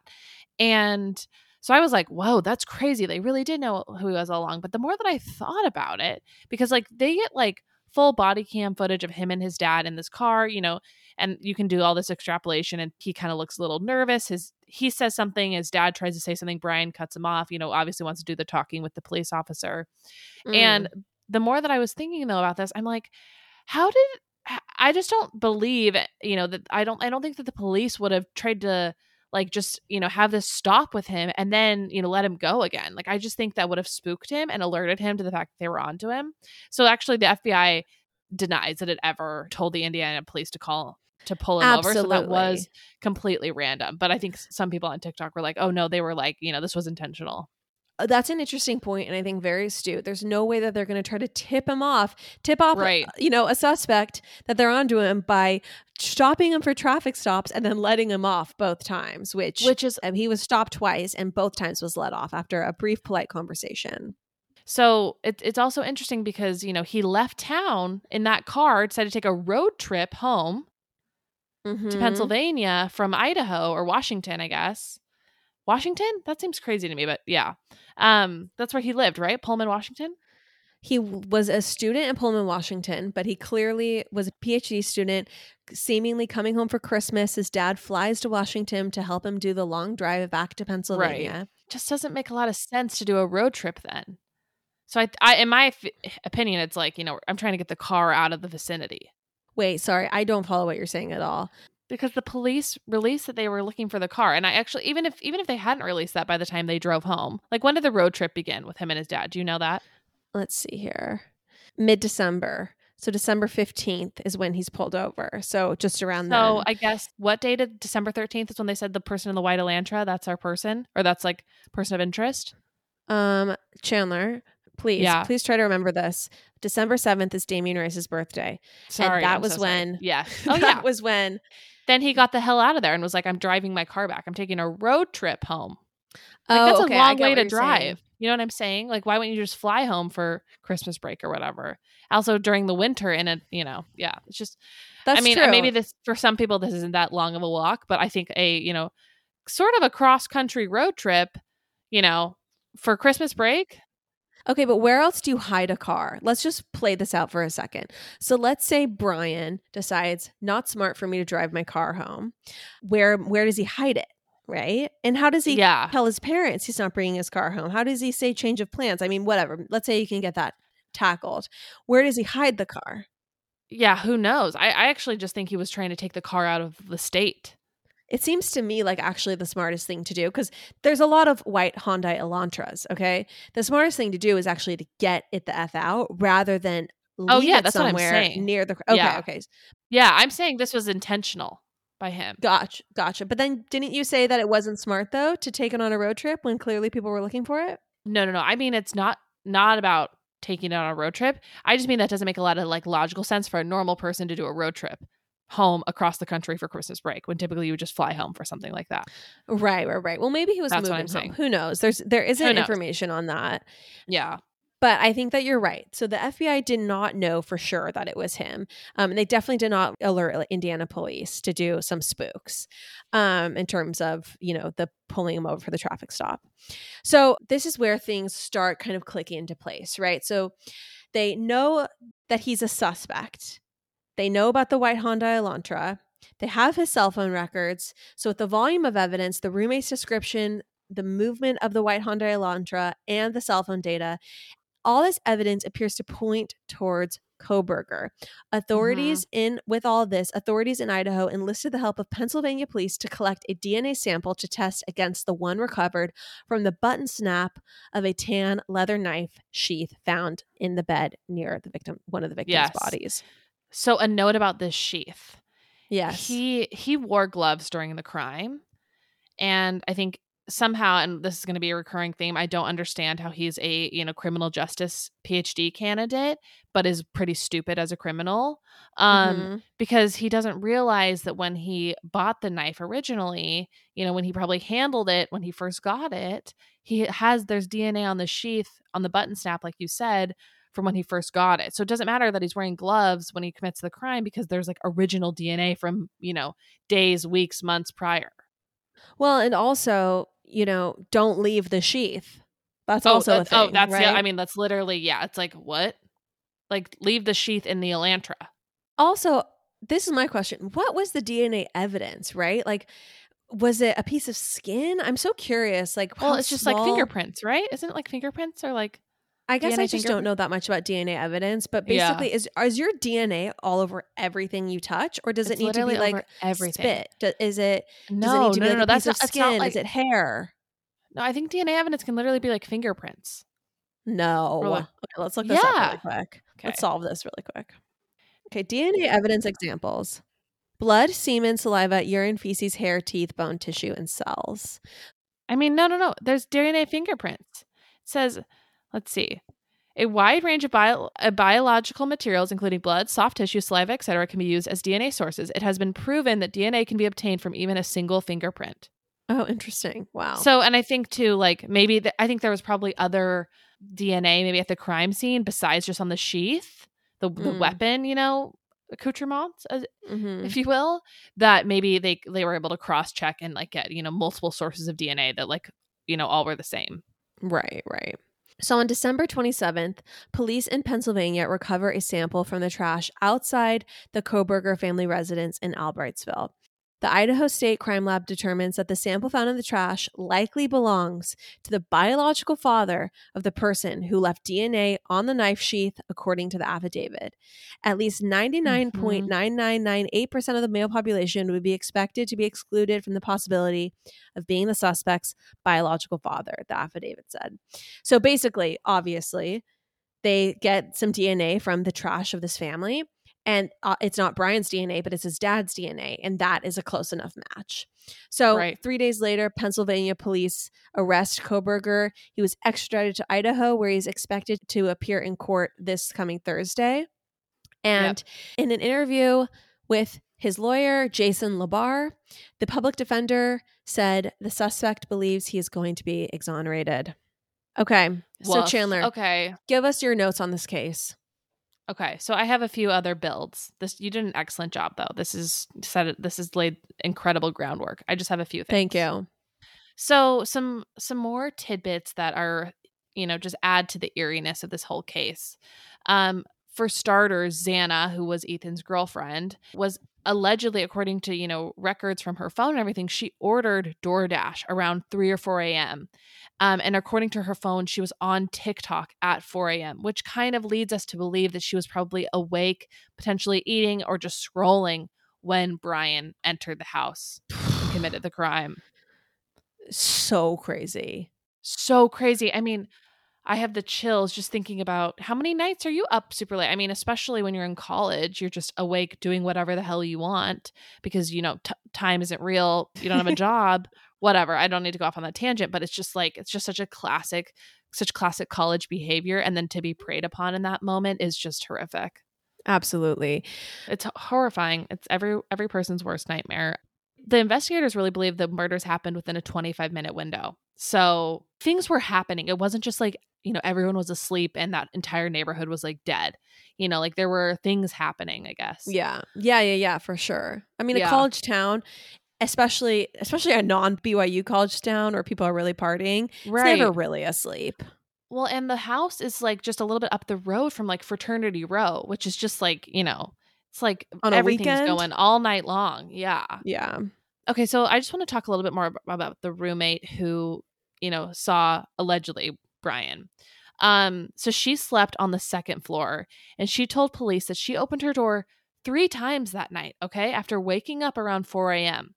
And so I was like, whoa, that's crazy. They really did know who he was all along. But the more that I thought about it, because like they get like full body cam footage of him and his dad in this car, you know, and you can do all this extrapolation and he kind of looks a little nervous his he says something his dad tries to say something bryan cuts him off you know obviously wants to do the talking with the police officer Mm. and the more that i was thinking though about this i'm like how did I just don't believe you know that i don't i don't think that the police would have tried to like just you know have this stop with him and then you know let him go again. Like i just think that would have spooked him and alerted him to the fact that they were onto him. So actually the fbi denies that it ever told the indiana police to call to pull him over. So that was completely random. But i think some people on tiktok were like oh no they were like you know this was intentional That's an interesting point, and I think very astute. There's no way that they're going to try to tip him off, tip off, Right. you know, a suspect that they're onto him by stopping him for traffic stops and then letting him off both times. Which, Which is um, he was stopped twice, and both times was let off after a brief, polite conversation. so it, it's also interesting because you know he left town in that car, decided to take a road trip home to Mhm. Pennsylvania from Idaho or Washington, I guess. Washington? That seems crazy to me, but yeah. Um, that's where he lived, right? Pullman, Washington. He was a student in Pullman, Washington, but he clearly was a PhD student, seemingly coming home for Christmas. His dad flies to Washington to help him do the long drive back to Pennsylvania. Just doesn't make a lot of sense to do a road trip then. So I, I in my f- opinion, it's like you know I'm trying to get the car out of the vicinity Wait, sorry, I don't follow what you're saying at all. Because the police released that they were looking for the car, and I actually even if even if they hadn't released that by the time they drove home, like when did the road trip begin with him and his dad? Do you know that? Let's see here. Mid December. So December 15th is when he's pulled over. So just around So then. I guess what date of December 13th is when they said the person in the white Elantra, that's our person, or that's like person of interest. Um, Chandler, please, Yeah. please try to remember this. December 7th is Damien Rice's birthday. Sorry, that I'm was so when- Yeah. Oh that yeah. was when then he got the hell out of there and was like, "I'm driving my car back. I'm taking a road trip home." Like oh, that's okay, a long way to drive. saying. You know what I'm saying? Like, why wouldn't you just fly home for Christmas break or whatever? Also, during the winter, in a you know, yeah, it's just. That's I mean, true. maybe this for some people this isn't that long of a walk, but I think a you know, sort of a cross country road trip, you know, for Christmas break. Okay, but where else do you hide a car? Let's just play this out for a second. So let's say Bryan decides not smart for me to drive my car home. Where where does he hide it? Right? And how does he Yeah. tell his parents he's not bringing his car home? How does he say change of plans? I mean, whatever. Let's say you can get that tackled. Where does he hide the car? Yeah, who knows? I, I actually just think he was trying to take the car out of the state. It seems to me like actually the smartest thing to do because there's a lot of white Hyundai Elantras. Okay, the smartest thing to do is actually to get it the f out rather than oh, leave Oh, yeah, it that's what I'm somewhere saying. near the. Okay, Yeah. okay, Yeah, I'm saying this was intentional by him. gotcha, gotcha. But then didn't you say that it wasn't smart though to take it on a road trip when clearly people were looking for it? No, no, no. I mean, it's not not about taking it on a road trip. I just mean that doesn't make a lot of like logical sense for a normal person to do a road trip home across the country for Christmas break when typically you would just fly home for something like that. Right, right, right. Well, maybe he was That's moving home. saying. Who knows? There's there isn't information on that. Yeah. But I think that you're right. So the FBI did not know for sure that it was him. Um, and they definitely did not alert Indiana police to do some spooks um, in terms of, you know, the pulling him over for the traffic stop. So this is where things start kind of clicking into place, right? So they know that he's a suspect. They know about the white Honda Elantra. They have his cell phone records. So with the volume of evidence, the roommate's description, the movement of the white Honda Elantra, and the cell phone data, all this evidence appears to point towards Kohberger. Authorities mm-hmm. in with all this, authorities in Idaho enlisted the help of Pennsylvania police to collect a DNA sample to test against the one recovered from the button snap of a tan leather knife sheath found in the bed near the victim, one of the victim's Yes. bodies. So a note about this sheath. Yes. He he wore gloves during the crime. And I think somehow and this is going to be a recurring theme, I don't understand how he's a, you know, criminal justice PhD candidate but is pretty stupid as a criminal. Um Mhm. because he doesn't realize that when he bought the knife originally, you know, when he probably handled it when he first got it, he has there's DNA on the sheath on the button snap like you said from when he first got it. So it doesn't matter that he's wearing gloves when he commits the crime because there's like original DNA from, you know, days, weeks, months prior. Well, and also, you know, don't leave the sheath. That's Oh, also a that- oh, thing. oh, that's right? yeah, I mean that's literally yeah, it's like what? Like leave the sheath in the Elantra. also, this is my question. What was the DNA evidence, right? Like, was it a piece of skin? I'm so curious. Like, Well, it's just like fingerprints, right? Isn't it like fingerprints or like I guess DNA I just don't know that much about DNA evidence, but Yeah. basically, is is your DNA all over everything you touch, or does It's it need to be like everything. spit? Is it No, does it need to no, no, like no. That's not, skin? like is it hair? no. I think DNA evidence can literally be like fingerprints. No. Like- okay, let's look this up really quick. Okay. Let's solve this really quick. Okay, DNA evidence examples. Blood, semen, saliva, urine, feces, hair, teeth, bone tissue, and cells. I mean, no, no, no. There's DNA fingerprints. says, let's see. A wide range of bio- uh, biological materials, including blood, soft tissue, saliva, etc., can be used as DNA sources. It has been proven that DNA can be obtained from even a single fingerprint. Oh, interesting. Wow. So, and I think too, like maybe th- I think there was probably other DNA maybe at the crime scene besides just on the sheath, the, the Mm. weapon, you know, accoutrements, as, Mhm. if you will, that maybe they they were able to cross check and like get you know multiple sources of DNA that like you know all were the same. Right, right. So on December 27th, police in Pennsylvania recover a sample from the trash outside the Kohberger family residence in Albrightsville. The Idaho State Crime Lab determines that the sample found in the trash likely belongs to the biological father of the person who left DNA on the knife sheath, according to the affidavit. At least mm-hmm. 99.9998% of the male population would be expected to be excluded from the possibility of being the suspect's biological father, the affidavit said. So basically, obviously, they get some DNA from the trash of this family. And uh, it's not Bryan's DNA, but it's his dad's DNA. And that is a close enough match. So, Right. three days later, Pennsylvania police arrest Kohberger. He was extradited to Idaho, where he's expected to appear in court this coming Thursday. And in an interview with his lawyer, Jason LaBar, the public defender said the suspect believes he is going to be exonerated. Okay. So, Chandler, Okay. give us your notes on this case. Okay, so I have a few other builds. This you did an excellent job though. This is set. This is laid incredible groundwork. I just have a few things. Thank you. So some some more tidbits that are you know just add to the eeriness of this whole case. Um, for starters, Xana, who was Ethan's girlfriend, was allegedly, according to you know records from her phone and everything, she ordered DoorDash around three or four a.m. Um, and according to her phone, she was on TikTok at 4 a.m., which kind of leads us to believe that she was probably awake, potentially eating, or just scrolling when Bryan entered the house and committed the crime. So crazy. So crazy. I mean, I have the chills just thinking about how many nights are you up super late? I mean, especially when you're in college, you're just awake doing whatever the hell you want because, you know, t- time isn't real. You don't have a job, whatever. I don't need to go off on that tangent, but it's just like, it's just such a classic, such classic college behavior. And then to be preyed upon in that moment is just horrific. Absolutely. It's horrifying. It's every every person's worst nightmare. The investigators really believe the murders happened within a 25 minute window. So things were happening. It wasn't just like, you know, everyone was asleep and that entire neighborhood was like dead. You know, like there were things happening, I guess. Yeah. Yeah, yeah, yeah, for sure. I mean, a college town, especially especially a non BYU college town where people are really partying, Right. it's never really asleep. well, and the house is like just a little bit up the road from like Fraternity Row, which is just like, you know, it's like On everything's weekend? going all night long. Yeah. Yeah. Okay, so I just want to talk a little bit more about the roommate who, you know, saw allegedly Bryan. Um, so she slept on the second floor and she told police that she opened her door three times that night, okay, after waking up around 4 a.m.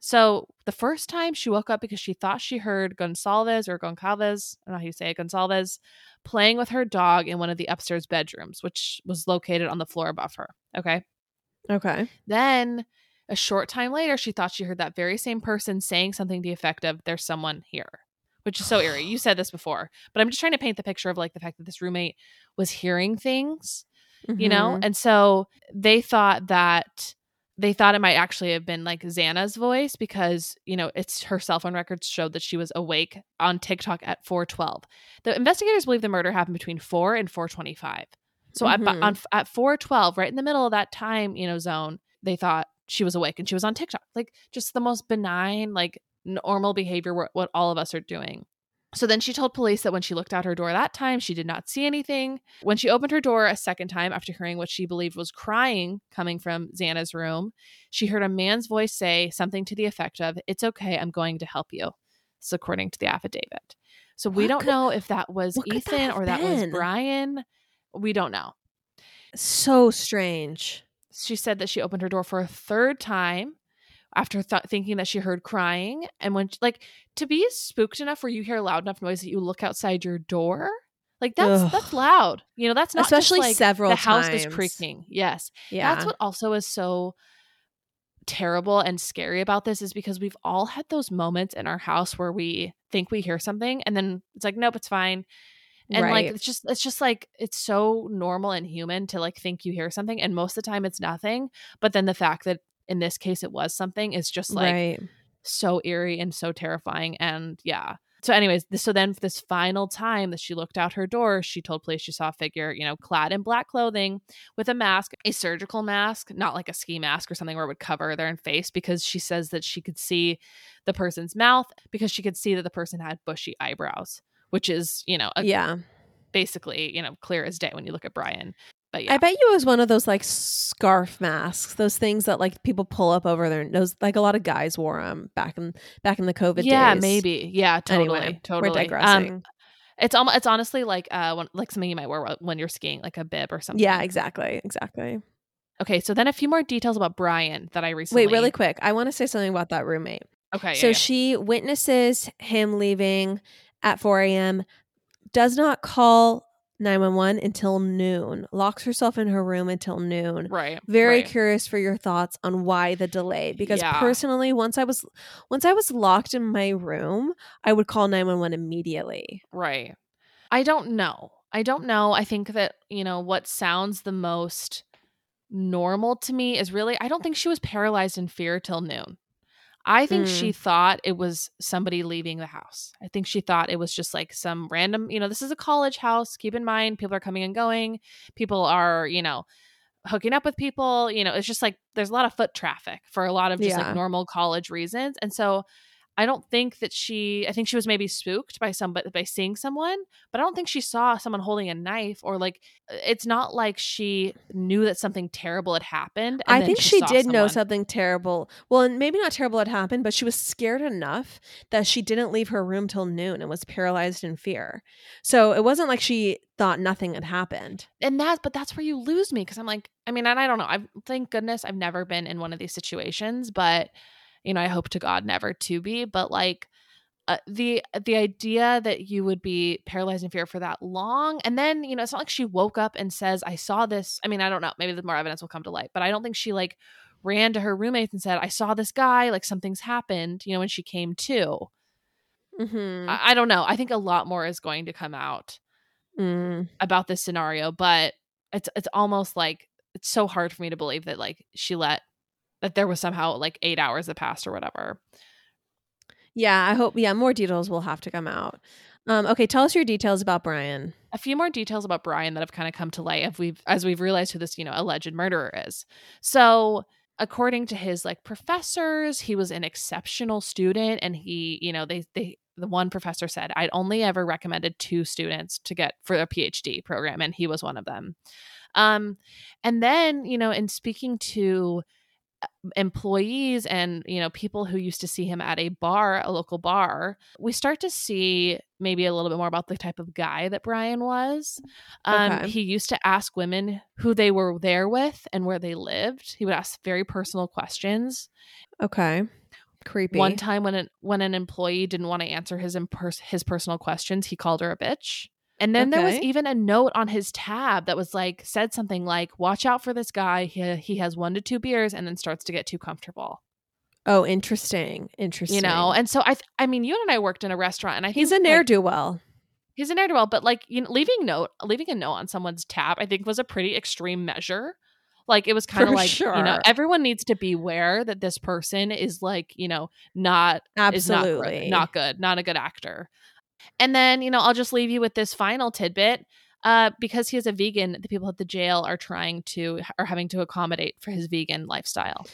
So the first time she woke up because she thought she heard Gonsalves or Goncalves, I don't know how you say it, Gonsalves, playing with her dog in one of the upstairs bedrooms, which was located on the floor above her. Okay. Okay. Then a short time later, she thought she heard that very same person saying something to the effect of, There's someone here, which is so eerie. You said this before, but I'm just trying to paint the picture of like the fact that this roommate was hearing things, you know? Mhm. And so they thought that. They thought it might actually have been like Xana's voice because, you know, it's her cell phone records showed that she was awake on TikTok at 412. The investigators believe the murder happened between 4 and 425. So at, Mhm. on, at 412, right in the middle of that time, you know, zone, they thought she was awake and she was on TikTok. Like just the most benign, like normal behavior, what, what all of us are doing. So then she told police that when she looked out her door that time, she did not see anything. When she opened her door a second time after hearing what she believed was crying coming from Xana's room, she heard a man's voice say something to the effect of, It's okay, I'm going to help you. This according to the affidavit. So we What don't could- know if that was could that Ethan or that was? Brian. We don't know. So strange. she said that she opened her door for a third time after th- thinking that she heard crying and when like to be spooked enough where you hear loud enough noise that you look outside your door like that's Ugh. that's loud you know that's not just, Especially like, several the house is creaking yes Yeah. that's what also is so terrible and scary about this is because we've all had those moments in our house where we think we hear something and then it's like nope it's fine and right. like it's just it's just like it's so normal and human to like think you hear something and most of the time it's nothing but then the fact that in this case it was something is just like right. so eerie and so terrifying and yeah so anyways this, so then for this final time that she looked out her door she told police she saw a figure you know clad in black clothing with a mask a surgical mask not like a ski mask or something where it would cover their face because she says that she could see the person's mouth because she could see that the person had bushy eyebrows which is you know a, yeah. basically you know clear as day when you look at bryan but yeah I bet you it was one of those like scarf masks, those things that like people pull up over their nose. Like a lot of guys wore them back in back in the COVID days. yeah days. maybe yeah totally Anyway, totally we're digressing. Um, it's almost it's honestly like uh like something you might wear when you're skiing like a bib or something yeah, exactly, exactly. Okay, so then a few more details about Bryan that I recently. Wait, really quick. I want to say something about that roommate. Okay. so yeah, yeah. she witnesses him leaving at 4 a.m. Does not call 911 until noon. Locks herself in her room until noon. right. very right. curious for your thoughts on why the delay because Yeah. personally once i was once i was locked in my room i would call 911 immediately Right. I don't know. I don't know. I think that, you know, what sounds the most normal to me is really, I don't think she was paralyzed in fear till noon. I think hmm. she thought it was somebody leaving the house. I think she thought it was just like some random, you know, this is a college house. Keep in mind, people are coming and going. People are, you know, hooking up with people. You know, it's just like there's a lot of foot traffic for a lot of just Yeah. like normal college reasons. And so I don't think that she I think she was maybe spooked by some by seeing someone, but I don't think she saw someone holding a knife or like uh, it's not like she knew that something terrible had happened. and i think she saw did know something terrible. Well and maybe not terrible had happened but she was scared enough that she didn't leave her room till noon and was paralyzed in fear. So it wasn't like she thought nothing had happened. And that but that's where you lose me because i'm like i mean and i don't know i thank goodness i've never been in one of these situations but you know i hope to god never to be but like uh, the the idea that you would be paralyzed in fear for that long and then you know it's not like she woke up and says i saw this i mean i don't know maybe the more evidence will come to light but i don't think she like ran to her roommates and said i saw this guy like something's happened you know when she came to mm-hmm. I, I don't know i think a lot more is going to come out Mm. about this scenario, but it's it's almost like it's so hard for me to believe that like she let that there was somehow like eight hours that passed or whatever. yeah i hope yeah more details will have to come out um okay tell us your details about bryan A few more details about Bryan that have kind of come to light as we've as we've realized who this you know alleged murderer is. So according to his like professors, he was an exceptional student, and he you know they they the one professor said I'd only ever recommended two students to get for a PhD program, and he was one of them. Um, and then you know in speaking to employees and you know people who used to see him at a bar a local bar we start to see maybe a little bit more about the type of guy that bryan was. Um, Okay. he used to ask women who they were there with and where they lived. He would ask very personal questions. Okay. Creepy. one time when an when an employee didn't want to answer his impers- his personal questions he called her a bitch and then there was even a note on his tab that was like said something like watch out for this guy. He, he has one to two beers and then starts to get too comfortable. Oh interesting interesting. You know? And so i th- i mean you and i worked in a restaurant and i think he's a ne'er-do-well. He's a ne'er-do-well but like you know leaving note leaving a note on someone's tab i think was a pretty extreme measure. Like it was kind of like you know everyone needs to beware that this person is like you know not is not absolutely. not good, not a good actor. And then, you know, I'll just leave you with this final tidbit. Uh, because he is a vegan, the people at the jail are trying to are having to accommodate for his vegan lifestyle.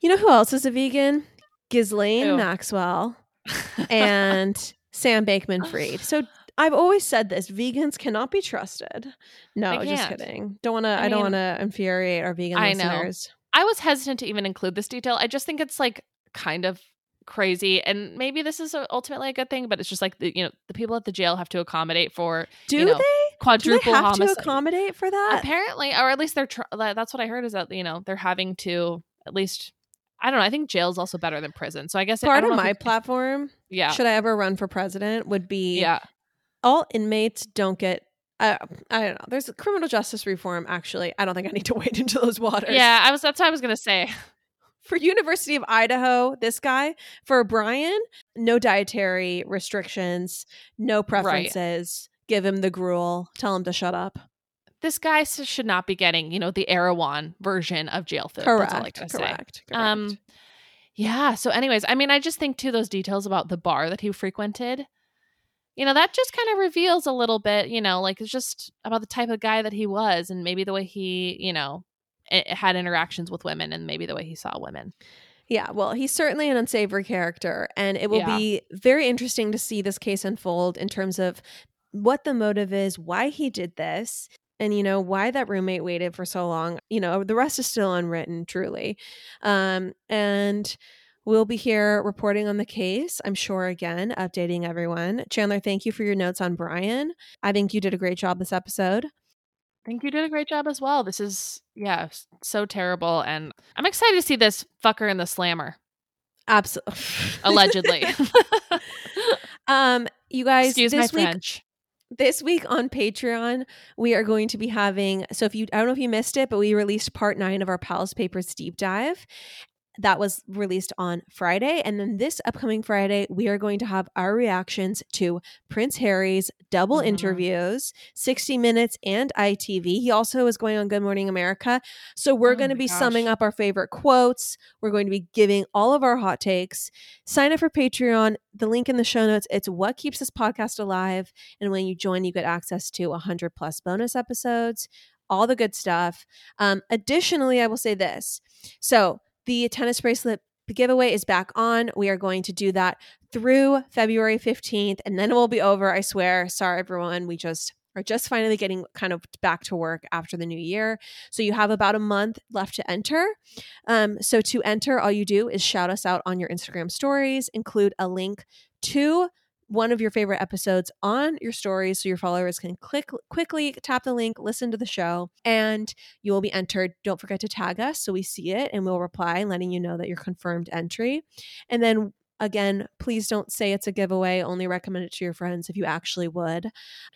you know who else is a vegan Ghislaine Who? maxwell and Sam Bankman-Fried. So I've always said this: vegans cannot be trusted. No, just kidding. Don't want to. I I, don't want to infuriate our vegan I know. listeners. I was hesitant to even include this detail. I just think it's like kind of crazy, and maybe this is ultimately a good thing. But it's just like the, you know the people at the jail have to accommodate for Do you know, they? Do they quadruple have homicide. to accommodate for that? Apparently, or at least they're tr- that's what I heard is that you know they're having to at least. I don't know. I think jail's also better than prison. So I guess I Part don't of my it- platform, yeah, should I ever run for president, would be yeah, all inmates don't get. Uh, I don't know. There's criminal justice reform. Actually, I don't think I need to wade into those waters. Yeah, I was. That's what I was gonna say. for University of Idaho, this guy, for Bryan, no dietary restrictions, no preferences. Give him the gruel. Tell him to shut up. This guy should not be getting, you know, the Erewhon version of jail food. Correct. That's all I correct. correct. Um, Yeah. So, anyways, I mean, I just think too those details about the bar that he frequented. You know, that just kind of reveals a little bit. You know, like it's just about the type of guy that he was, and maybe the way he, you know, had interactions with women, and maybe the way he saw women. Yeah, well, he's certainly an unsavory character, and it will Yeah. be very interesting to see this case unfold in terms of what the motive is, why he did this, and you know why that roommate waited for so long. You know, the rest is still unwritten, truly. Um, and we'll be here reporting on the case. I'm sure again, updating everyone. Chandler, thank you for your notes on Bryan. I think you did a great job this episode. I think you did a great job as well. This is, yeah, so terrible. And I'm excited to see this fucker in the slammer, Absolutely, allegedly. um, you guys, Excuse my week French. this week on Patreon, we are going to be having. So, if you, I don't know if you missed it, but we released part nine of our Palace Papers deep dive. That was released on Friday. And then this upcoming Friday, we are going to have our reactions to Prince Harry's double Mhm. interviews, 60 Minutes and ITV. He also is going on Good Morning America. So, we're Oh going to be summing up our favorite quotes. We're going to be giving all of our hot takes. Sign up for Patreon. The link in the show notes. It's what keeps this podcast alive. And when you join, you get access to 100 plus bonus episodes, all the good stuff. Um, additionally, I will say this. So the tennis bracelet giveaway is back on. We are going to do that through February 15th, and then it will be over. I swear. Sorry, everyone. We just are just finally getting kind of back to work after the new year. So you have about a month left to enter. Um, so to enter, all you do is shout us out on your Instagram stories, include a link to one of your favorite episodes on your stories so your followers can click quickly tap the link listen to the show and you will be entered don't forget to tag us so we see it and we'll reply letting you know that you're confirmed entry and then again please don't say it's a giveaway only recommend it to your friends if you actually would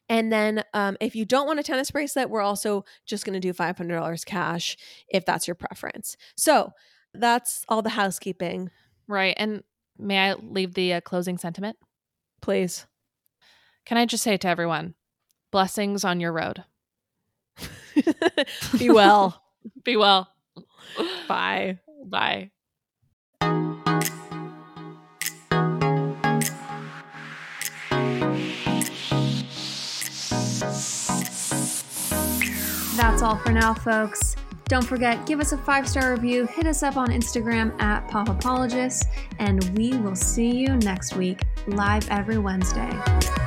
and then um, if you don't want a tennis bracelet we're also just going to do $500 cash if that's your preference so that's all the housekeeping Right. And may I leave the uh, closing sentiment? Please Can I just say to everyone, blessings on your road. be well Be well. bye Bye. That's all for now, folks. Don't forget, give us a five star review, hit us up on Instagram at Pop Apologists, and we will see you next week, live every Wednesday.